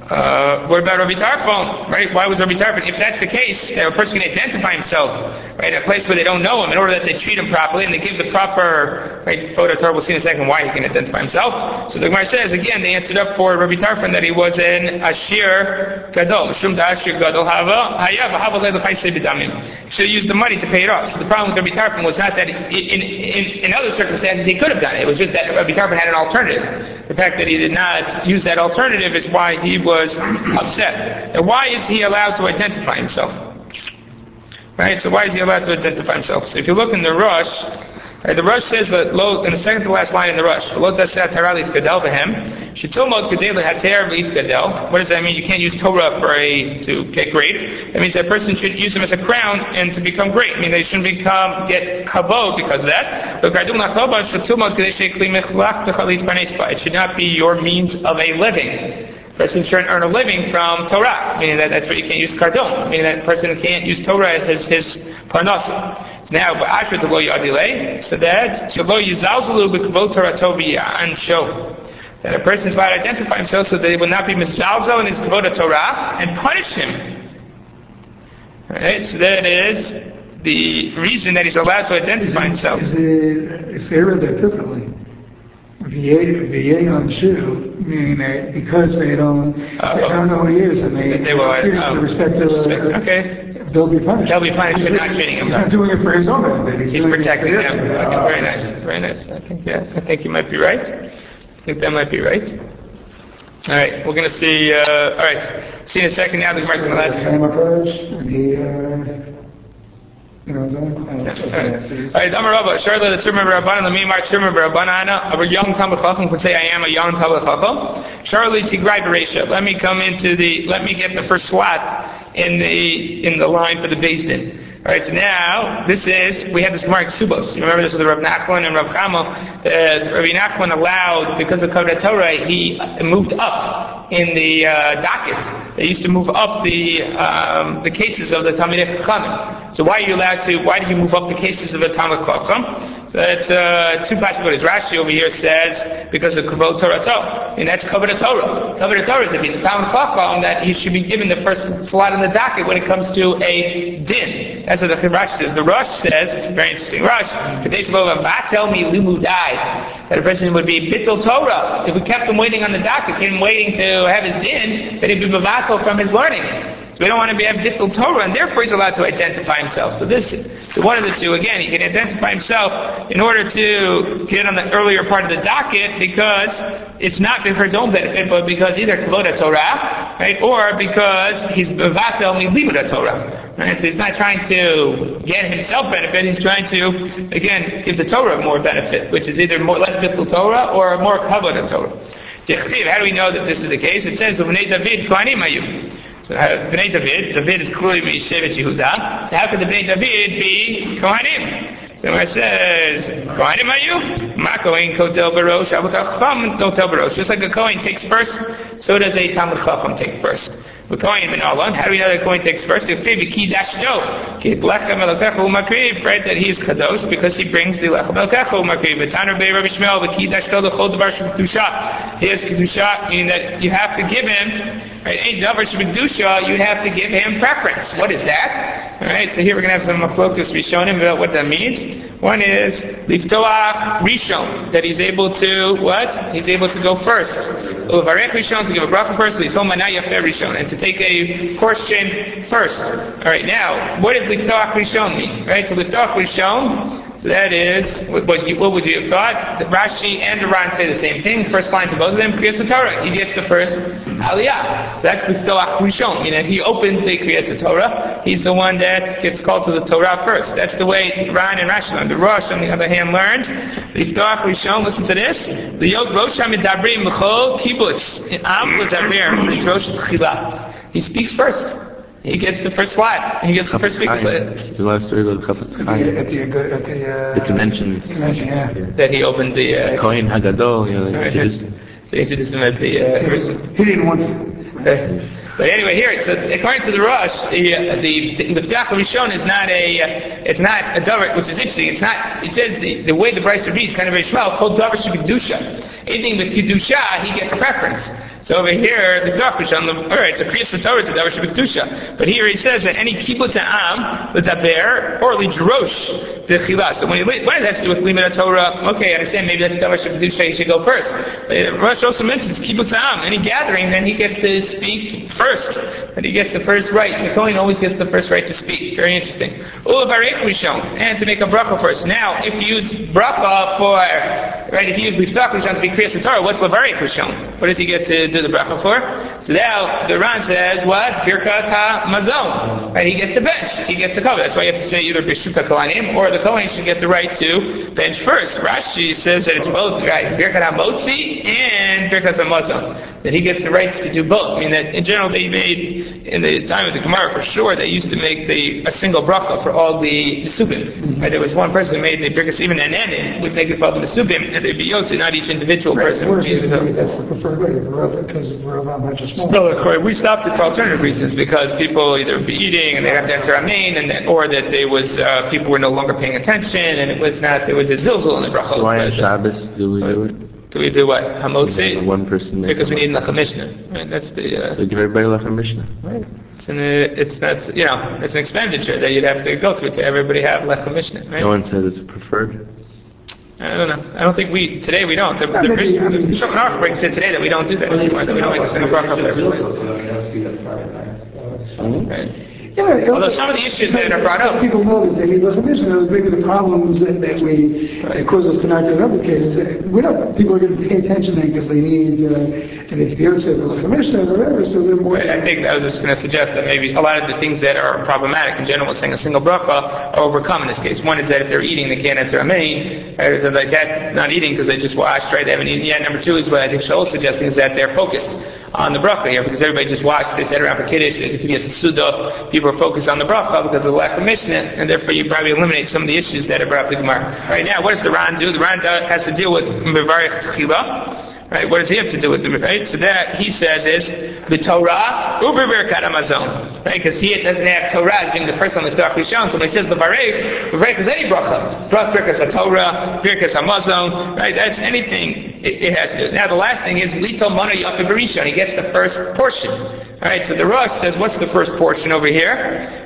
Uh, what about Rabbi Tarfon? Right? Why was Rabbi Tarfon? If that's the case, a person can identify himself, right, a place where they don't know him, in order that they treat him properly and they give the proper, right, photo Torah, we'll see in a second why he can identify himself. So the Gemara says, again, they answered up for Rabbi Tarfon that he was an Ashir Gadol. Shum Ashir Gadol Hava, Hayav, Hava Bidamim. Should have used the money to pay it off. So the problem with Rabbi Tarfon was not that in, in, in, other circumstances he could have done it. It was just that Rabbi Tarfon had an alternative. The fact that he did not use that alternative is why he was upset. And why is he allowed to identify himself? Right? So why is he allowed to identify himself? So if you look in the Rosh, right, the Rosh says that in the second to last line in the Rosh, lo. What does that mean? You can't use Torah for a to get great. That means that person should use them as a crown and to become great. I mean they shouldn't become get kavod because of that. It should not be your means of a living person shouldn't earn a living from Torah, meaning that that's what you can't use kardon, meaning that person can't use Torah as his, his parnasa. Now, ba'ashra to lo yadile, so that shelo yizalzalu b'kvot Torah tovi and show that a person is about to identify himself so that he will not be mizalzal in his kvot Torah and punish him. Right? So that is the reason that he's allowed to identify himself. Is is it read that differently? VA on Shu, meaning that because they don't, uh, they don't know who he is, and they, they will um, the respect of, uh, okay. they'll be punished. They'll be punished for not treating him. He's not doing it for his own benefit. He's, He's protecting them. Okay, very nice, very nice. I think yeah, I think you might be right. I think that might be right. All right, we're going to see. Uh, all right, see in a second now. The Gemara's going to last. Came approach, and he. Uh, you know what I'm saying? All right, Amar Rabba, Sharla, the Rabbanana, a young Talmud Chacham could say, I am a young Talmud Chacham. Sharli Tigrai Beresha, let me come into the, let me get the first slot in the, in the line for the Din. Alright, so now, this is, we have this Mark Subos. You remember this with Rav Nachman and Rav Chamo. Uh, Rav Nachman allowed, because of Kavod Torah, he moved up in the uh, docket. They used to move up the um, the cases of the Talmidei Chachamim. So why are you allowed to, why do you move up the cases of the Talmud Chacham? So that's uh, two possibilities. Rashi over here says because of Kavod Torah and that's Kavod Torah. Kavod Torah is if he's a Talmud Chacham that he should be given the first slot in the docket when it comes to a din. That's what the Rashi says. The Rosh says, it's very interesting. Rosh, Kadesh Lova, tell me died. That a person would be Bittul Torah. If we kept him waiting on the docket, kept him waiting to have his din, that he'd be Bavato from his learning. So we don't want to be have bittul Torah, and therefore he's allowed to identify himself. So this, so one of the two, again, he can identify himself in order to get on the earlier part of the docket because it's not for his own benefit, but because either kavod Torah, right, or because he's bevatel limud Torah, right. So he's not trying to get himself benefit; he's trying to again give the Torah more benefit, which is either more less bittul Torah or more kavod Torah. How do we know that this is the case? It says, David Uh, so Bnei David, David is clearly Shevet Yehuda. So how could the Bnei David be Kohanim? So it says, Kohanim are you? Ma Kohen Kotel Chacham Kotel Barosh. Just like a Kohen takes first, so does a Talmud Chacham take first. The Kohen ben Alon, how do we know that Kohen takes first? If they Ki Dashto, Ki Lechem Elokecha Umakriv, right, that he is Kadosh because he brings the Lechem Elokecha Umakriv. V'taner Bey Rabbi Shmuel, the Ki Dashto, the Chol Devar Shem Kedusha. He has Kedusha, meaning that you have to give him, right, Ein Davar you have to give him preference. What is that? Alright, so here we're going to have some focus him about what that means. One is Liftoach Rishon, that he's able to, what? He's able to go first. Uvarech Rishon, to give a bracha first, Liftom Manayafeh Rishon, and to take a portion first. Alright, now, what does Liftoach Rishon mean? Right, so Liftoach Rishon, that is, what, you, what would you have thought? Rashi and the Ran say the same thing. First line to both of them, Kriyas Torah. He gets the first Aliyah. So that's Liftoach Rishon, meaning he opens the Kriyas Torah. He's the one that gets called to the Torah first. That's the way Ran and Rashi learned. The Rosh, on the other hand, learned Liftoach Rishon. Listen to this. The Yod Rosh HaMidabrim Mechol Kibbutz Am Rosh He speaks first. He gets the first slot. He gets the first speaker slot. The last story about Chafetz At the, at the, at the, uh, The convention. Convention, yeah. That he opened the. Uh, Kohen Hagadol, you know, Right. they so he introduced him as the. Uh, first- He didn't want to. But anyway, here, so according to the Rosh, the uh, the the Miftach Rishon is not a uh, it's not a davar, which is interesting. It's not. It says the, the way the Bryce reads, kind of very small, called davar shebedusha. Anything with kedusha, he gets preference. So over here, the Miftach Rishon, the all right, it's a kriyas Torah, it's a davar shebedusha. But here he says that any kibbut ta'am, l'daber, or the chila. So when he what does that have to do with limit Torah? Okay, I understand. Maybe that's davar shebedusha. He should go first. But Rosh also mentions kibbut ta'am. Any gathering, then he gets to speak first. That he gets the first right. The Kohen always gets the first right to speak. Very interesting. Ula barech rishon, and to make a bracha first. Now, if you use bracha for right, if you use liftach rishon to be kriyas Torah, what's lavarech rishon? What does he get to do the bracha for? So now the Ran says what birkat ha-mazon. Right, he gets the bench. He gets the cover. That's why you have to say either bishuta kohanim or the Kohen should get the right to bench first. Rashi says that it's both right, birkat ha-motzi and birkat ha-mazon. That he gets the rights to do both. I mean that in general they made in the time of the Gemara for sure they used to make the a single bracha for all the, the subim. Right, there was one person who made the birkas even an enin would make it for all the subim and they'd be yotzi, not each individual person. would Worse be that's the preferred way, Rav, because Rav much is small. no, Corey, we stopped it for alternative reasons because people either would be eating and they have to enter amen, and that, or that they was uh, people were no longer paying attention and it was not there was a zilzul in the bracha. why on Shabbos do we do it? Do we do what hamotzi? One person makes Because we need lechem mishnah. Right? That's the. Uh, So give everybody Lechem Mishnah. right. It's an uh, it's that's you know it's an expenditure that you'd have to go through to everybody have lechem mishnah. Right? No one says it's preferred. I don't know. I don't think we today we don't. The, the, maybe, Bishop- I mean- the Shulchan brings it today that we don't do that anymore. That we don't make a single bracha for everybody. Right. Yeah, Although some of the issues that are brought up- People know that they need commission, maybe the problems that, that we, that cause us to not do in other cases, uh, we don't, people are going to pay attention because they need, uh, and if you say the commission or whatever, so they're more. I think I was just going to suggest that maybe a lot of the things that are problematic in general, saying a single bracha, are overcome in this case. One is that if they're eating, they can't answer a many. Right? So like that, not eating because they just washed, right? They haven't eaten yet. Number two is what I think Shaul is suggesting is that they're focused on the bracha here because everybody just washed, they sat around for kiddush, there's a kiddush suda, people are focused on the bracha because of the lack of mishnah, and therefore you probably eliminate some of the issues that are brought up the Gemara. Right now, what does the Ran do? The Ran has to deal with Mevarich Tchila. Right, what does he have to do with it? Right, so that he says is the Torah uber birkat ha-mazon. Right, because he doesn't have Torah being the first on the Torah Rishon. So when he says the Barech, the Barech is any bracha. Brach birkas Torah, birkas ha-mazon. Right, that's anything it, it has to do. Now the last thing is Lito Mana Barishon. He gets the first portion. All right, so the Rosh says, what's the first portion over here?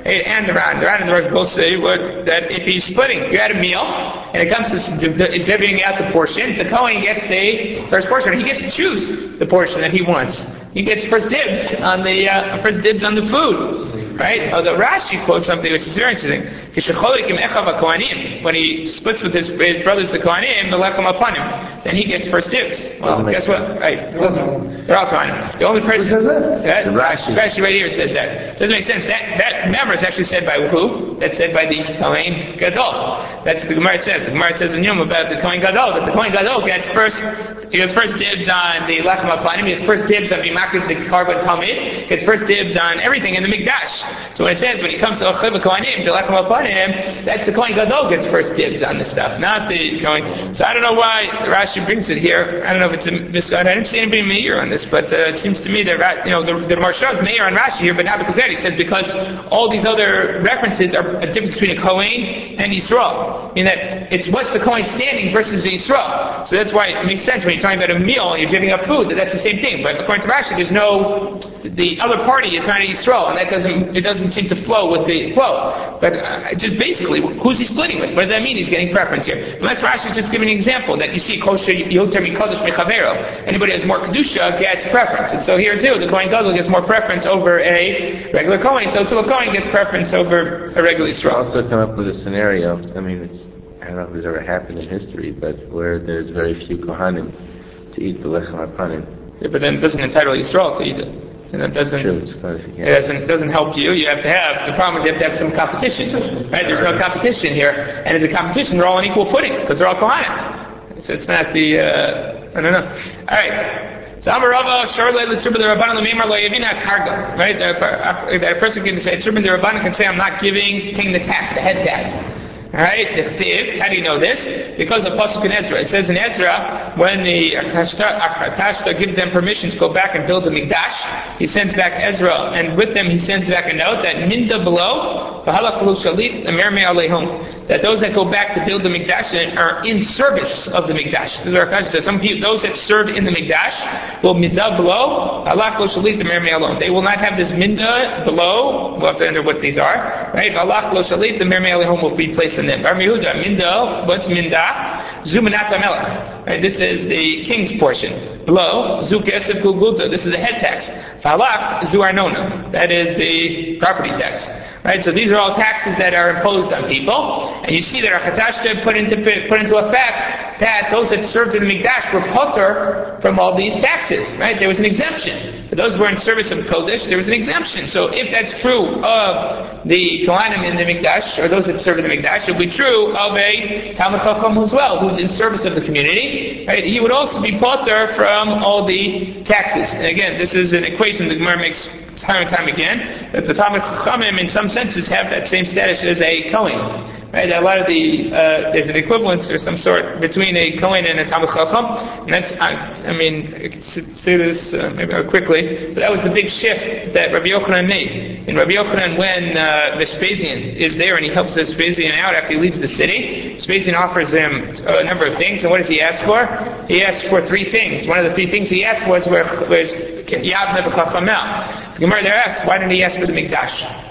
And the Ran. The Ran and the Rosh both say what, that if he's splitting, you had a meal, and it comes to div- div- divvying out the portion, the Kohen gets the first portion. He gets to choose the portion that he wants. He gets first dibs on the uh, first dibs on the food. Right? Oh, the Rashi quotes something which is very interesting. "Kishecholik im echav haKohanim." When he splits with his, his brothers, the Kohanim, the lechem upon him, then he gets first dibs. Well, guess what? Right? They're all Kohanim. The only person Who says that? that Rashi. Rashi right here says that. Doesn't make sense. That that member is actually said by who? That's said by the Kohen Gadol. That's what the Gemara says. The Gemara says in Yom about the Kohen Gadol that the Kohen Gadol gets first. He gets first dibs on the Lechem Apanim. He gets first dibs on Bimakir the Karban Talmid. Gets first dibs on everything in the Mikdash. So when it says when he comes to Ochlev Kohanim, the Lechem Apanim, that's the Kohen Gadol gets first dibs on the stuff, not the Kohen. So I don't know why Rashi brings it here. I don't know if it's a misguided. I didn't see anybody mayor on this, but uh, it seems to me that you know the, the Maharsha is mayor on Rashi here, but not because that. He says because all these other references are a difference between a Kohen and Yisrael. In that it's what's the Kohen standing versus the Yisrael. So that's why it makes sense when you're talking about a meal you're giving up food that that's the same thing. But according to Rashi, there's no the other party is not Yisrael, and that doesn't it doesn't seem to flow with the flow. But uh, just basically, who's he splitting with? What does that mean? He's getting preference here. Unless Rashi is just giving an example that you see kosher yoter mikodesh mechavero. Anybody who has more kedusha gets preference. And so here too, the Kohen Gadol gets more preference over a regular Kohen. So to a Kohen gets preference over a regular Yisrael. also come up with a scenario. I mean, it's, I don't know if it's ever happened in history, but where there's very few kohanim to eat the lechem apanim. Yeah, but then it doesn't entitle Yisrael to eat it. And that doesn't. True, it's clarification. It doesn't, it doesn't help you. You have to have, the problem is you have to have some competition. Right? There's no competition here. And in the competition, they're all on equal footing because they're all Kohanim. So it's not the, uh, I don't know. Alright. So Amarava, Sharle, Litzurba, the Rabban, the Memar, Loyavina, Karga. Right? That a person can say, Tzurban, the Rabban can say, I'm not giving paying the tax, the head tax. Alright, how do you know this? Because of Pasuk in Ezra. It says in Ezra, when the Tashta gives them permission to go back and build the Mikdash, he sends back Ezra, and with them he sends back a note that Minda below, that those that go back to build the Mikdash are in service of the Mikdash. This is says. Some people, those that serve in the Mikdash, will Minda below, Allah lo shalit the alone. They will not have this Minda below, we'll have to enter what these are, right? Allah shalit, the Mir will be placed in them. Bar Minda, what's Minda? Zumanat Melech. Right, this is the king's portion. Below, Zu Kesef this is the head tax. Falak, Zu that is the property tax. Right, so these are all taxes that are imposed on people, and you see that Akatashta put into put into effect that those that served in the Mikdash were putter from all these taxes. Right, there was an exemption. For those who were in service of Kodesh, there was an exemption. So if that's true of the Kohanim in the Mikdash, or those that serve in the Mikdash, it would be true of a Talmud Chacham as well, who's in service of the community. Right, he would also be putter from all the taxes. And again, this is an equation the Gemara makes time and time again, that the Talmud Chachamim in some senses have that same status as a Kohen. Right? A lot of the uh, there's an equivalence or some sort between a Kohen and a Talmud Chacham, and that's I, I mean I could say this uh, maybe quickly, but that was the big shift that Rabbi Yochanan made. In Rabbi Yochanan, when uh, Vespasian is there and he helps Vespasian out after he leaves the city, Vespasian offers him a number of things, and what does he ask for? He asks for three things. One of the three things he asked was was Yad Gemara there asks, why didn't he ask for the Mikdash?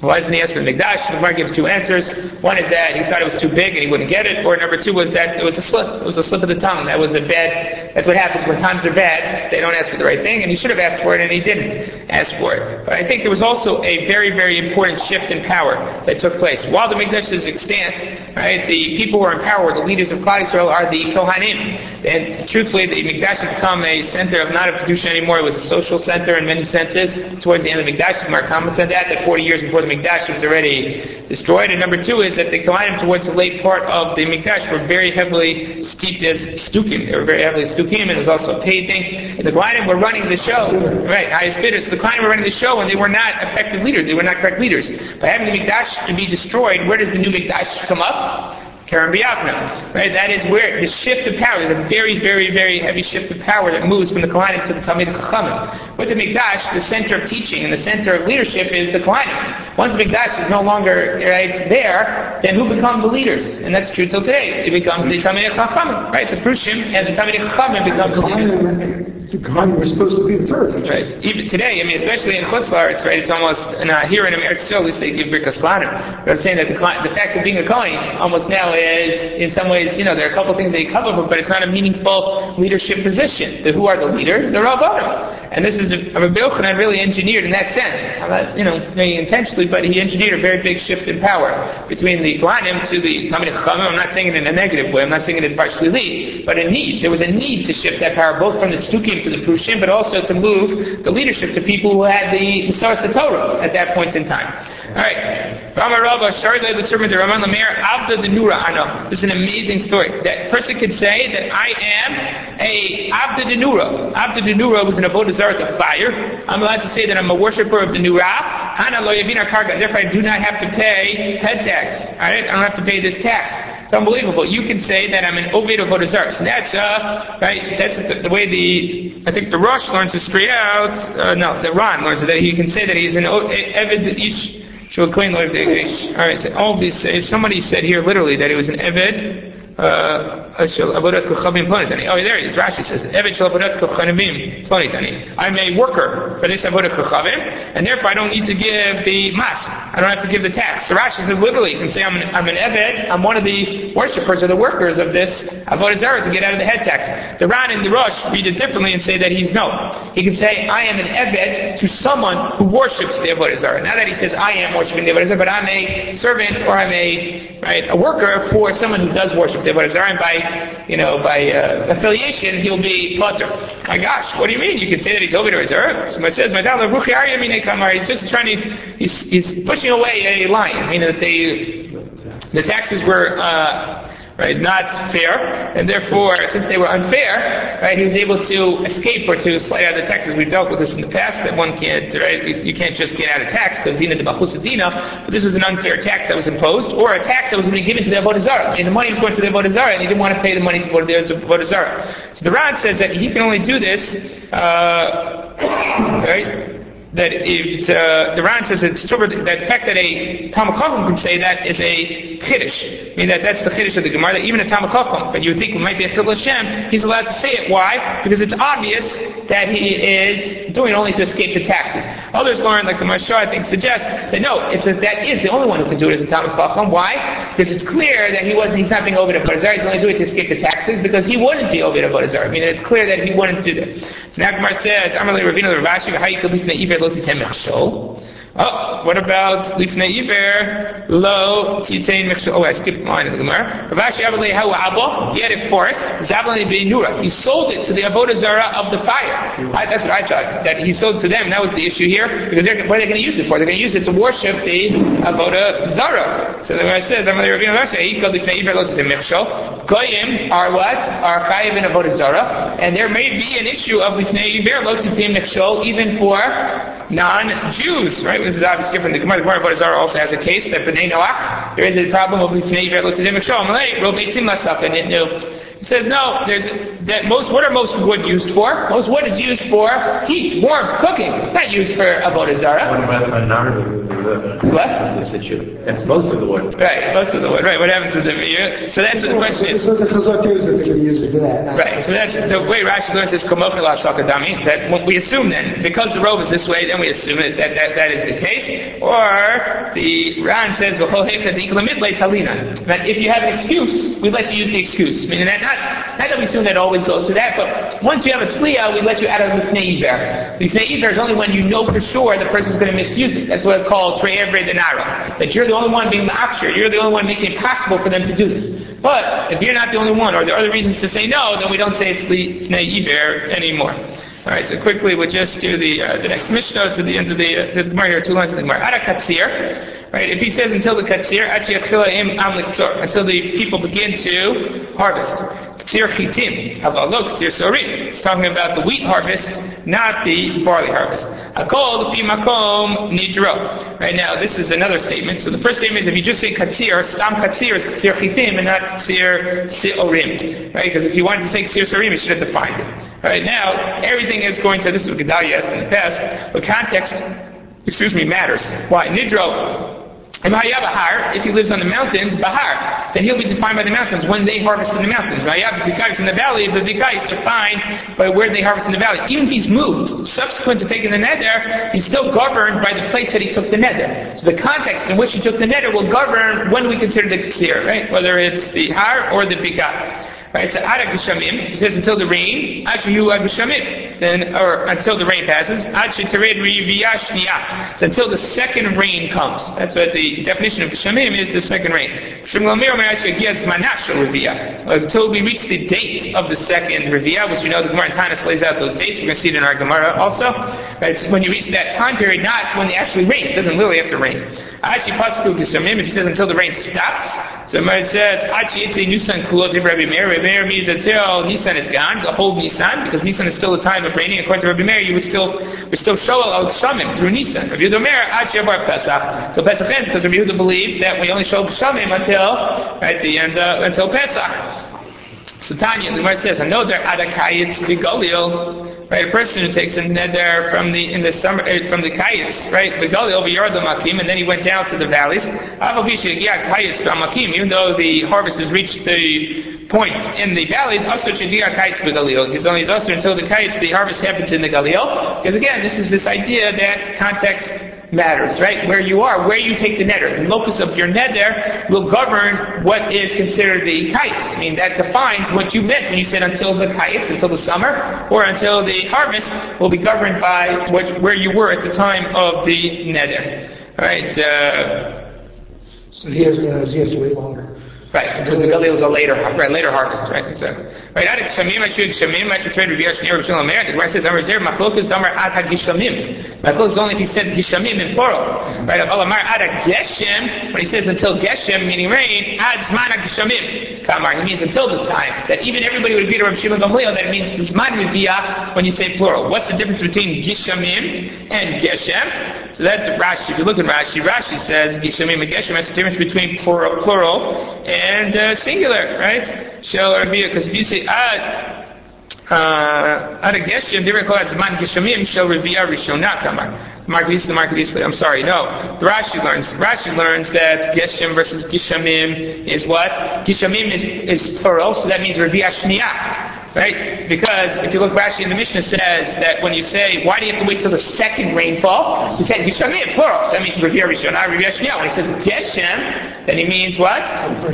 Why doesn't he ask for the Mikdash? The Gemara gives two answers. One is that he thought it was too big and he wouldn't get it, or number two was that it was a slip. It was a slip of the tongue. That was a bad, that's what happens when times are bad. They don't ask for the right thing, and he should have asked for it, and he didn't ask for it. But I think there was also a very, very important shift in power that took place. While the Mikdash is extant, right, the people who are in power, the leaders of Klal Israel, are the Kohanim. And truthfully, the Mikdash has become a center of not a Kedusha anymore. It was a social center in many senses. Towards the end of the Mikdash, Gemara comments that, that 40 years before Mikdash was already destroyed. And number two is that the Kohanim towards the late part of the Mikdash were very heavily steeped as stukim. They were very heavily stukim, and it was also a paid thing. And the Kohanim were running the show, right? Highest bidders. So the Kohanim were running the show, and they were not effective leaders. They were not correct leaders. By having the Mikdash to be destroyed, where does the new Mikdash come up? Karen Biakna. Right? That is where the shift of power, there's a very, very, very heavy shift of power that moves from the Kohanim to the Talmid Chachamim. With the Mikdash, the center of teaching and the center of leadership is the Kohanim. Once the Mikdash is no longer right, there, then who become the leaders? And that's true till today. It becomes the Talmid Chachamim. Right? The Prushim and the Talmid Chachamim become the leaders the Kohanim were supposed to be the third. Right. Even today, I mean, especially in Chutz La'aretz, right? It's almost uh, here in America, still, at least they give Birkas Kohanim. But I'm saying that the, the fact of being a Kohen almost now is, in some ways, you know, there are a couple things they cover, for, but it's not a meaningful leadership position. The, who are the leaders? The Rabbanim. And this is a Rabbi Yochanan really engineered in that sense. Not, you know, maybe intentionally, but he engineered a very big shift in power between the Kohanim to the Talmid Chachamim. I'm not saying it in a negative way. I'm not saying it as partially lead, but a need. There was a need to shift that power both from the To the Prushim, but also to move the leadership to people who had the, source of Torah at that point in time. Alright. Rama Rabba, Shardai the servant of Raman Lamir, Abda the Nura Ano. This is an amazing story. That person could say that I am a Abda the Nura. Abda the Nura was an Avodah Zarah fire. I'm allowed to say that I'm a worshiper of the Nura. Hana lo yavina karga. Therefore I do not have to pay head tax. Alright? I don't have to pay this tax. It's unbelievable. You can say that I'm an Ovid of Vodazar. So that's, uh, right, that's the, the, way the, I think the Rosh learns to straight out, uh, no, the Ron learns that he can say that he's an Ovid Ish, Alright, so all these, somebody said here literally that he was an Eved, uh, oh, there he is. Rashi says, I'm a worker for this Avodah Chachavim, and therefore I don't need to give the mas. I don't have to give the tax. So Rashi says literally, you can say I'm an, I'm an Eved, I'm one of the worshippers or the workers of this Avodah Zarah to get out of the head tax. The Ran and the Rosh read it differently and say that he's no. He can say, I am an Eved to someone who worships the Avodah Zarah. Not that he says, I am worshiping the Avodah Zarah, but I'm a servant or I'm a, right, a worker for someone who does worship the Avodah Zarah, and by, you know, by uh, affiliation, he'll be Potter. My gosh, what do you mean? You can say that he's to Zarah. So it says, my dad, He's just trying to, he's, he's pushing away a line. I mean, that they, the taxes were, uh, right? Not fair, and therefore, since they were unfair, right, he was able to escape or to slide out of the taxes. We've dealt with this in the past that one can't, right? You can't just get out of tax because dina de but this was an unfair tax that was imposed, or a tax that was being given to the avodah mean, the money was going to the avodah and he didn't want to pay the money to the avodah. So the Ran says that he can only do this, uh, (coughs) right? That it, uh, the Ran says it's true that the fact that a Talmud can say that is a chiddush. I mean that that's the chiddush of the Gemara. That even a Talmud but you would think it might be a Chil Hashem, he's allowed to say it. Why? Because it's obvious that he is doing only to escape the taxes. Others learn, like the Mashar, I think, suggests that no, a, that is the only one who can do it as a Talmud Chacham. Why? Because it's clear that he wasn't, he's not being over to Bodazar, he's only doing it to escape the taxes because he wouldn't be over to Bodazar. I mean, it's clear that he wouldn't do that. So now Gemara says, Ravina Ravashi, how you could be Iver Lo Titem Oh, what about lifnei iver lo titain mechshol? Oh, I skipped line in the Gemara. Ravashi Abalei Hawa Abo. He had it forced. Zabalei Beinura. He sold it to the avodah zara of the fire. I, that's what I thought. That he sold to them. That was the issue here because what are they going to use it for? They're going to use it to worship the avodah zara. So the Gemara says, Amalei Ravina Ravashi. He called lifnei iver lo titain mechshol. Goyim are what? Are chayiv in avodah zara, and there may be an issue of lifnei iver lo titain mechshol even for non-Jews, right? This is obviously different. The Gemara, the Gemara also has a case that B'nai Noach, there is a problem of Lifnei Ver Lotzidim Mishol, Malay, Robeitim Lasap, and it knew. It says no. There's that most. What are most wood used for? Most wood is used for heat, warmth, cooking. It's not used for avodah zara. What about the What? This issue. That's most of the wood. Right, most of the wood. Right. What happens with the mirror? So that's the question is. So the chazak is that they're going to use it for that. Right. So that's the way Rashi learns this komochilas sakadami. That we assume then because the robe is this way, then we assume that that, that, that is the case. Or the Ran says that if you have an excuse, we let you use the excuse. Meaning that not not that we assume that always goes to that, but once you have a tliya, we let you out of lifnei iver. Lifnei iver is only when you know for sure the person is going to misuse it. That's what it's called denara. That you're the only one being the. You're the only one making it possible for them to do this. But if you're not the only one, or there are other reasons to say no, then we don't say it's lifnei iver anymore. All right, so quickly we'll just do the uh, the next mishnah to the end of the uh, the Gemara here, two lines of the Gemara. Ada katsir, right? If he says until the katsir, until the people begin to harvest. Ktir chitim, havalok ktir sorim. It's talking about the wheat harvest, not the barley harvest. Akol fi makom nidro. Right now, this is another statement. So the first statement is if you just say katsir, stam katsir is ktir chitim and not ktir siorim. Right? Because if you wanted to say ktir sorim, you should have defined it. Right now, everything is going to, this is what Gedalia asked in the past, but context, excuse me, matters. Why? Nidro, Bahar, if he lives on the mountains, Bahar, then he'll be defined by the mountains when they harvest in the mountains. Vikais in the valley, is defined by where they harvest in the valley. Even if he's moved, subsequent to taking the nether, he's still governed by the place that he took the nether. So the context in which he took the nether will govern when we consider the Ksir, right? Whether it's the Har or the Bikai. Right, so Ad Geshamim, he says until the rain, Ad Shehu Geshamim, then, or until the rain passes, Ad Shetered Riviyashniya, so until the second rain comes. That's what the definition of Geshamim is, the second rain. Until we reach the date of the second Riviyah, which you know the Gemara Tanis lays out those dates, we're going to see it in our Gemara also. Right, when you reach that time period, not when it actually rains, it doesn't literally have to rain. Actually, Pasuk Geshamim, if he says until the rain stops, so it says, Achi Itli Nusan Kulot Rabbi Meir, Rabbi Meir means until Nisan is gone, the whole Nisan, because Nisan is still the time of raining. According to Rabbi Meir, you would still, we still show al Gshamim through Nisan. Rabbi Yehuda Meir, Achi Abar Pesach. So Pesach ends because Rabbi Yehuda believes that we only show Gshamim until, right, the end, uh, until Pesach. So Tanya, the Gemara says, "Another adakayitz v'galil." Right, a person who takes a neder from the in the summer uh, from the kayitz, right, the galil over yard the makim, and then he went down to the valleys. Even though the harvest has reached the point in the valleys. He's only also until the kayitz, the harvest happens in the galil. Because again, this is this idea that context matters, right? Where you are, where you take the neder. The locus of your neder will govern what is considered the kites. I mean, that defines what you meant when you said until the kites, until the summer, or until the harvest will be governed by what, where you were at the time of the neder. Right? Uh, So he has, uh, he has to wait longer. Right, because the Galil is a later, right, later harvest, right, exactly. Right, Adik Shamim, I should Shamim, I should trade Rabbi Yashni or Shalom. The Gemara says, Amar Zer, Machlok is Damar Ad HaGishamim. Machlok is only if he said Gishamim in plural. Right, Alamar Ad HaGeshem, when he says until Geshem, meaning rain, Ad Zman HaGishamim. Kamar, he means until the time. That even everybody would agree to Rabbi Shimon Gamliel that it means Zman Riviyah when you say plural. What's the difference between Gishamim and Geshem? So that's Rashi. If you look at Rashi, Rashi says Gishamim and. That's the difference between plural, plural and uh, singular, right? Shel Rabiyah, because if you say Ad, uh, Ad Geshem, different called Zman Geshamim, Shel Riviyah Rishonah Kamar. Mark Mark I'm sorry, no. The Rashi learns. Rashi learns that Geshem versus Gishamim is what? Gishamim is, is plural, so that means Shniyah. Right? Because if you look Rashi in the Mishnah says that when you say, why do you have to wait till the second rainfall? You can't Gishamim, plural. So that means Riviyah Rishonah, Riviyah Shniyah. When he says Geshem, then he means what?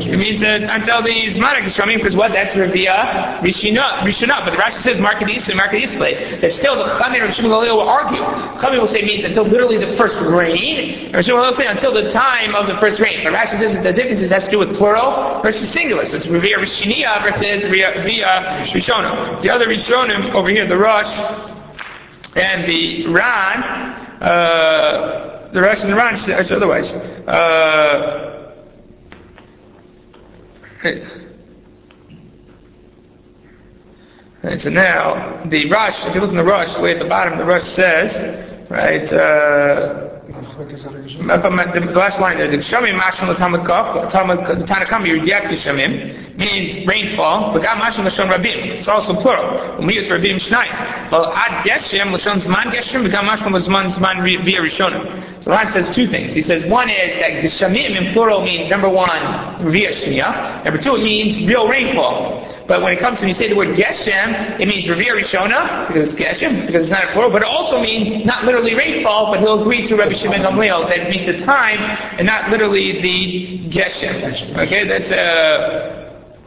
It means uh, until the Zman Gishamim, because what? That's Riviyah Rishonah. Rishonah. But the Rashi says Mark Yisrael, Mark Yisrael. That still the Chamir and Shimon will argue. Chamir will say means until literally the first rain, or Shmuel will say until the time of the first rain. But Rashi says that the difference has to do with plural versus singular. So it's Revia Rishinia versus Revia Rishona. The other Rishonim over here, the Rosh and the Ran, uh, the Rosh and the Ran says otherwise. Uh, so now, the Rosh, if you look in the Rosh, way at the bottom, the Rosh says, right, uh, the last line the Gshamim Mashim the Tanakam Yirdiak Gshamim means rainfall, but God Mashim Lashon Rabim. It's also plural. Umiyat Rabim Shnai. Well, Ad Geshem Lashon Zman Geshem, but God Mashim Zman Zman Via Rishonim. So Ran says two things. He says one is that the Geshamim in plural means number one, Via Shnia. Number two, it means real rainfall. But when it comes to, you say the word Geshem, it means Revere Rishona, because it's Geshem, because it's not a plural, but it also means not literally rainfall, but he'll agree to Rabbi Shimon Gamliel that it means the time and not literally the Geshem. Okay, that's, uh,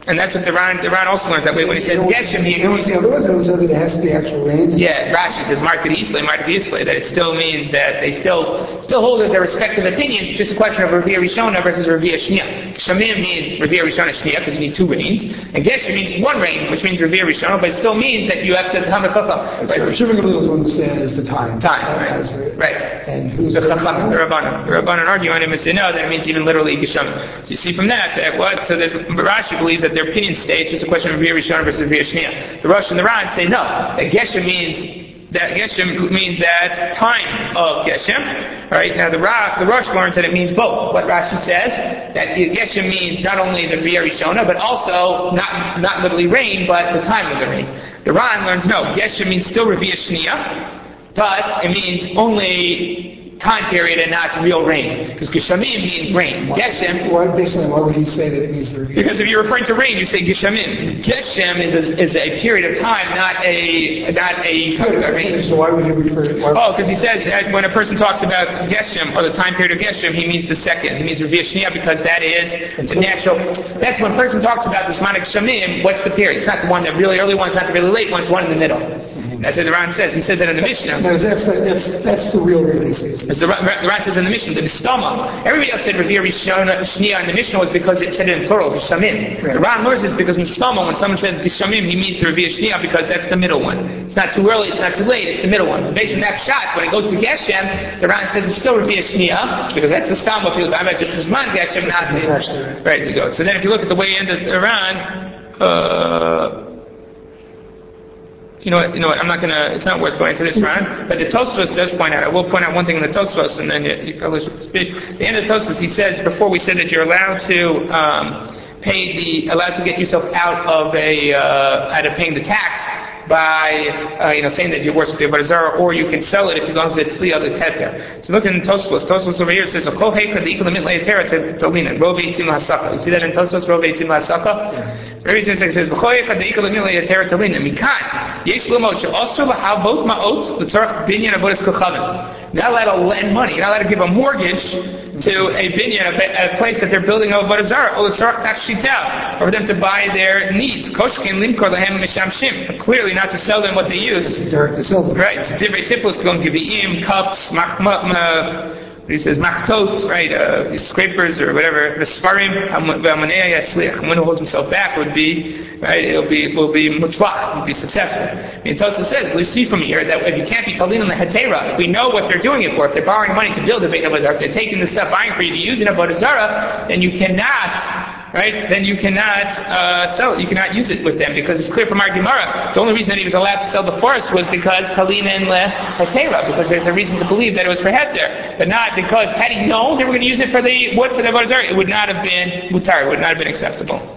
and that's what the Ran, the Ran also learns that way. When he says Geshem, he agrees. The other ones that said that it has to be actual rain. Yeah, Rashi says Market Eastley, Market Eastley, that it still means that they still still hold their respective opinions. It's just a question of Revia Rishona versus Revia Shnia. Shamim means Revia Rishona Shnia because you need two rains, and Geshem means one rain, which means Revia Rishona, but it still means that you have to come to Chacham. Right. Shimon is one who says the time. Time, right. Right. right. And who's the Chacham, the Rabbanan. The Rabbanan argue on him and say no, that it means even literally Geshem. So you see from that, that was, so there's, Rashi believes that their opinion states just a question of Revia Rishona versus Shnia. The Rosh and the Ran say no, that Geshem means that Geshem means that time of Geshem. Right now, the Ra, the Rosh learns that it means both. What Rashi says that Geshem means not only the Rishona, but also not not literally rain, but the time of the rain. The Ran learns no, Geshem means still Revia Shnia, but it means only time period and not real rain. Because Geshamim means rain. Geshem. Why, basically, why would he say that it means the Because if you're referring to rain, you say Geshamim. Geshem is a, is a period of time, not a not a Good. rain. So why would he refer? Why Oh, because he says that when a person talks about Geshem or the time period of Geshem, he means the second. He means Shnia because that is the natural. That's when a person talks about the Shemanik Shamim. What's the period? It's not the one that really early one. It's not the really late one. It's one in the middle. That's what the Ran says. He says that in the Mishnah. No, that's, that's, that's the real rainy season. As the, Ra- the Ran says in the Mishnah, the Mistama. Everybody else said Revir Rishona Shnia in the Mishnah was because it said it in plural, Gishamim. The Ran learns this because Mistama, when someone says Gishamim, he means Revir Shnia because that's the middle one. It's not too early, it's not too late, it's the middle one. Based on that shot, when it goes to Geshem, the Ran says it's still Revir Shnia because that's the Stama people talking about just Zman Geshem, not right to go. So then if you look at the way in the Iran, uh, you know what, you know what, I'm not gonna, it's not worth going into this round, but the Tosfos does point out, I will point out one thing in the Tosfos, and then you, you speak. The end of the Tosfos, he says, before we said that you're allowed to, um, pay the, allowed to get yourself out of a, uh, out of paying the tax by, uh, you know, saying that you worship the Avodah or you can sell it if as long as it's Tliya the Keter. So look in Tosfos, Tosfos over here says, Kol Heika the Ikla Mitla Yetera to Lina, Rov Eitzim Hasaka. You see that in Tosfos, Rov Eitzim Hasaka? Rabbi Yitzchak says, "B'choy echad deikal emila yatera talina mikan yesh lumot she'osur lahavot ma'ot l'tzarach binyan avodas kochavim." You're not allowed to lend money. You're not allowed to give a mortgage to a binyan, a, a place that they're building a zarah, or l'tzarach tak shita, or for them to buy their needs. Koshkin limkor lehem mishamshim, but clearly not to sell them what they use. direct the silver. Right. Divrei tipus gon geviim, cups, mach- ma- ma- he says machtot, right, uh, scrapers or whatever, the svarim, one who holds himself back would be, right, it'll be, will be mutzvah, will be successful. And Tosa says, we see from here that if you can't be talin on the hetera, if we know what they're doing it for, if they're borrowing money to build a Beit if they're taking the stuff, buying for you to use in a Zarah, then you cannot, right, then you cannot, uh, sell you cannot use it with them, because it's clear from our Gemara, the only reason that he was allowed to sell the forest was because talin and le hetera, because there's a reason to believe that it was for heter, but not because had he known they were going to use it for the wood for the Zarah, it would not have been mutar, it would not have been acceptable.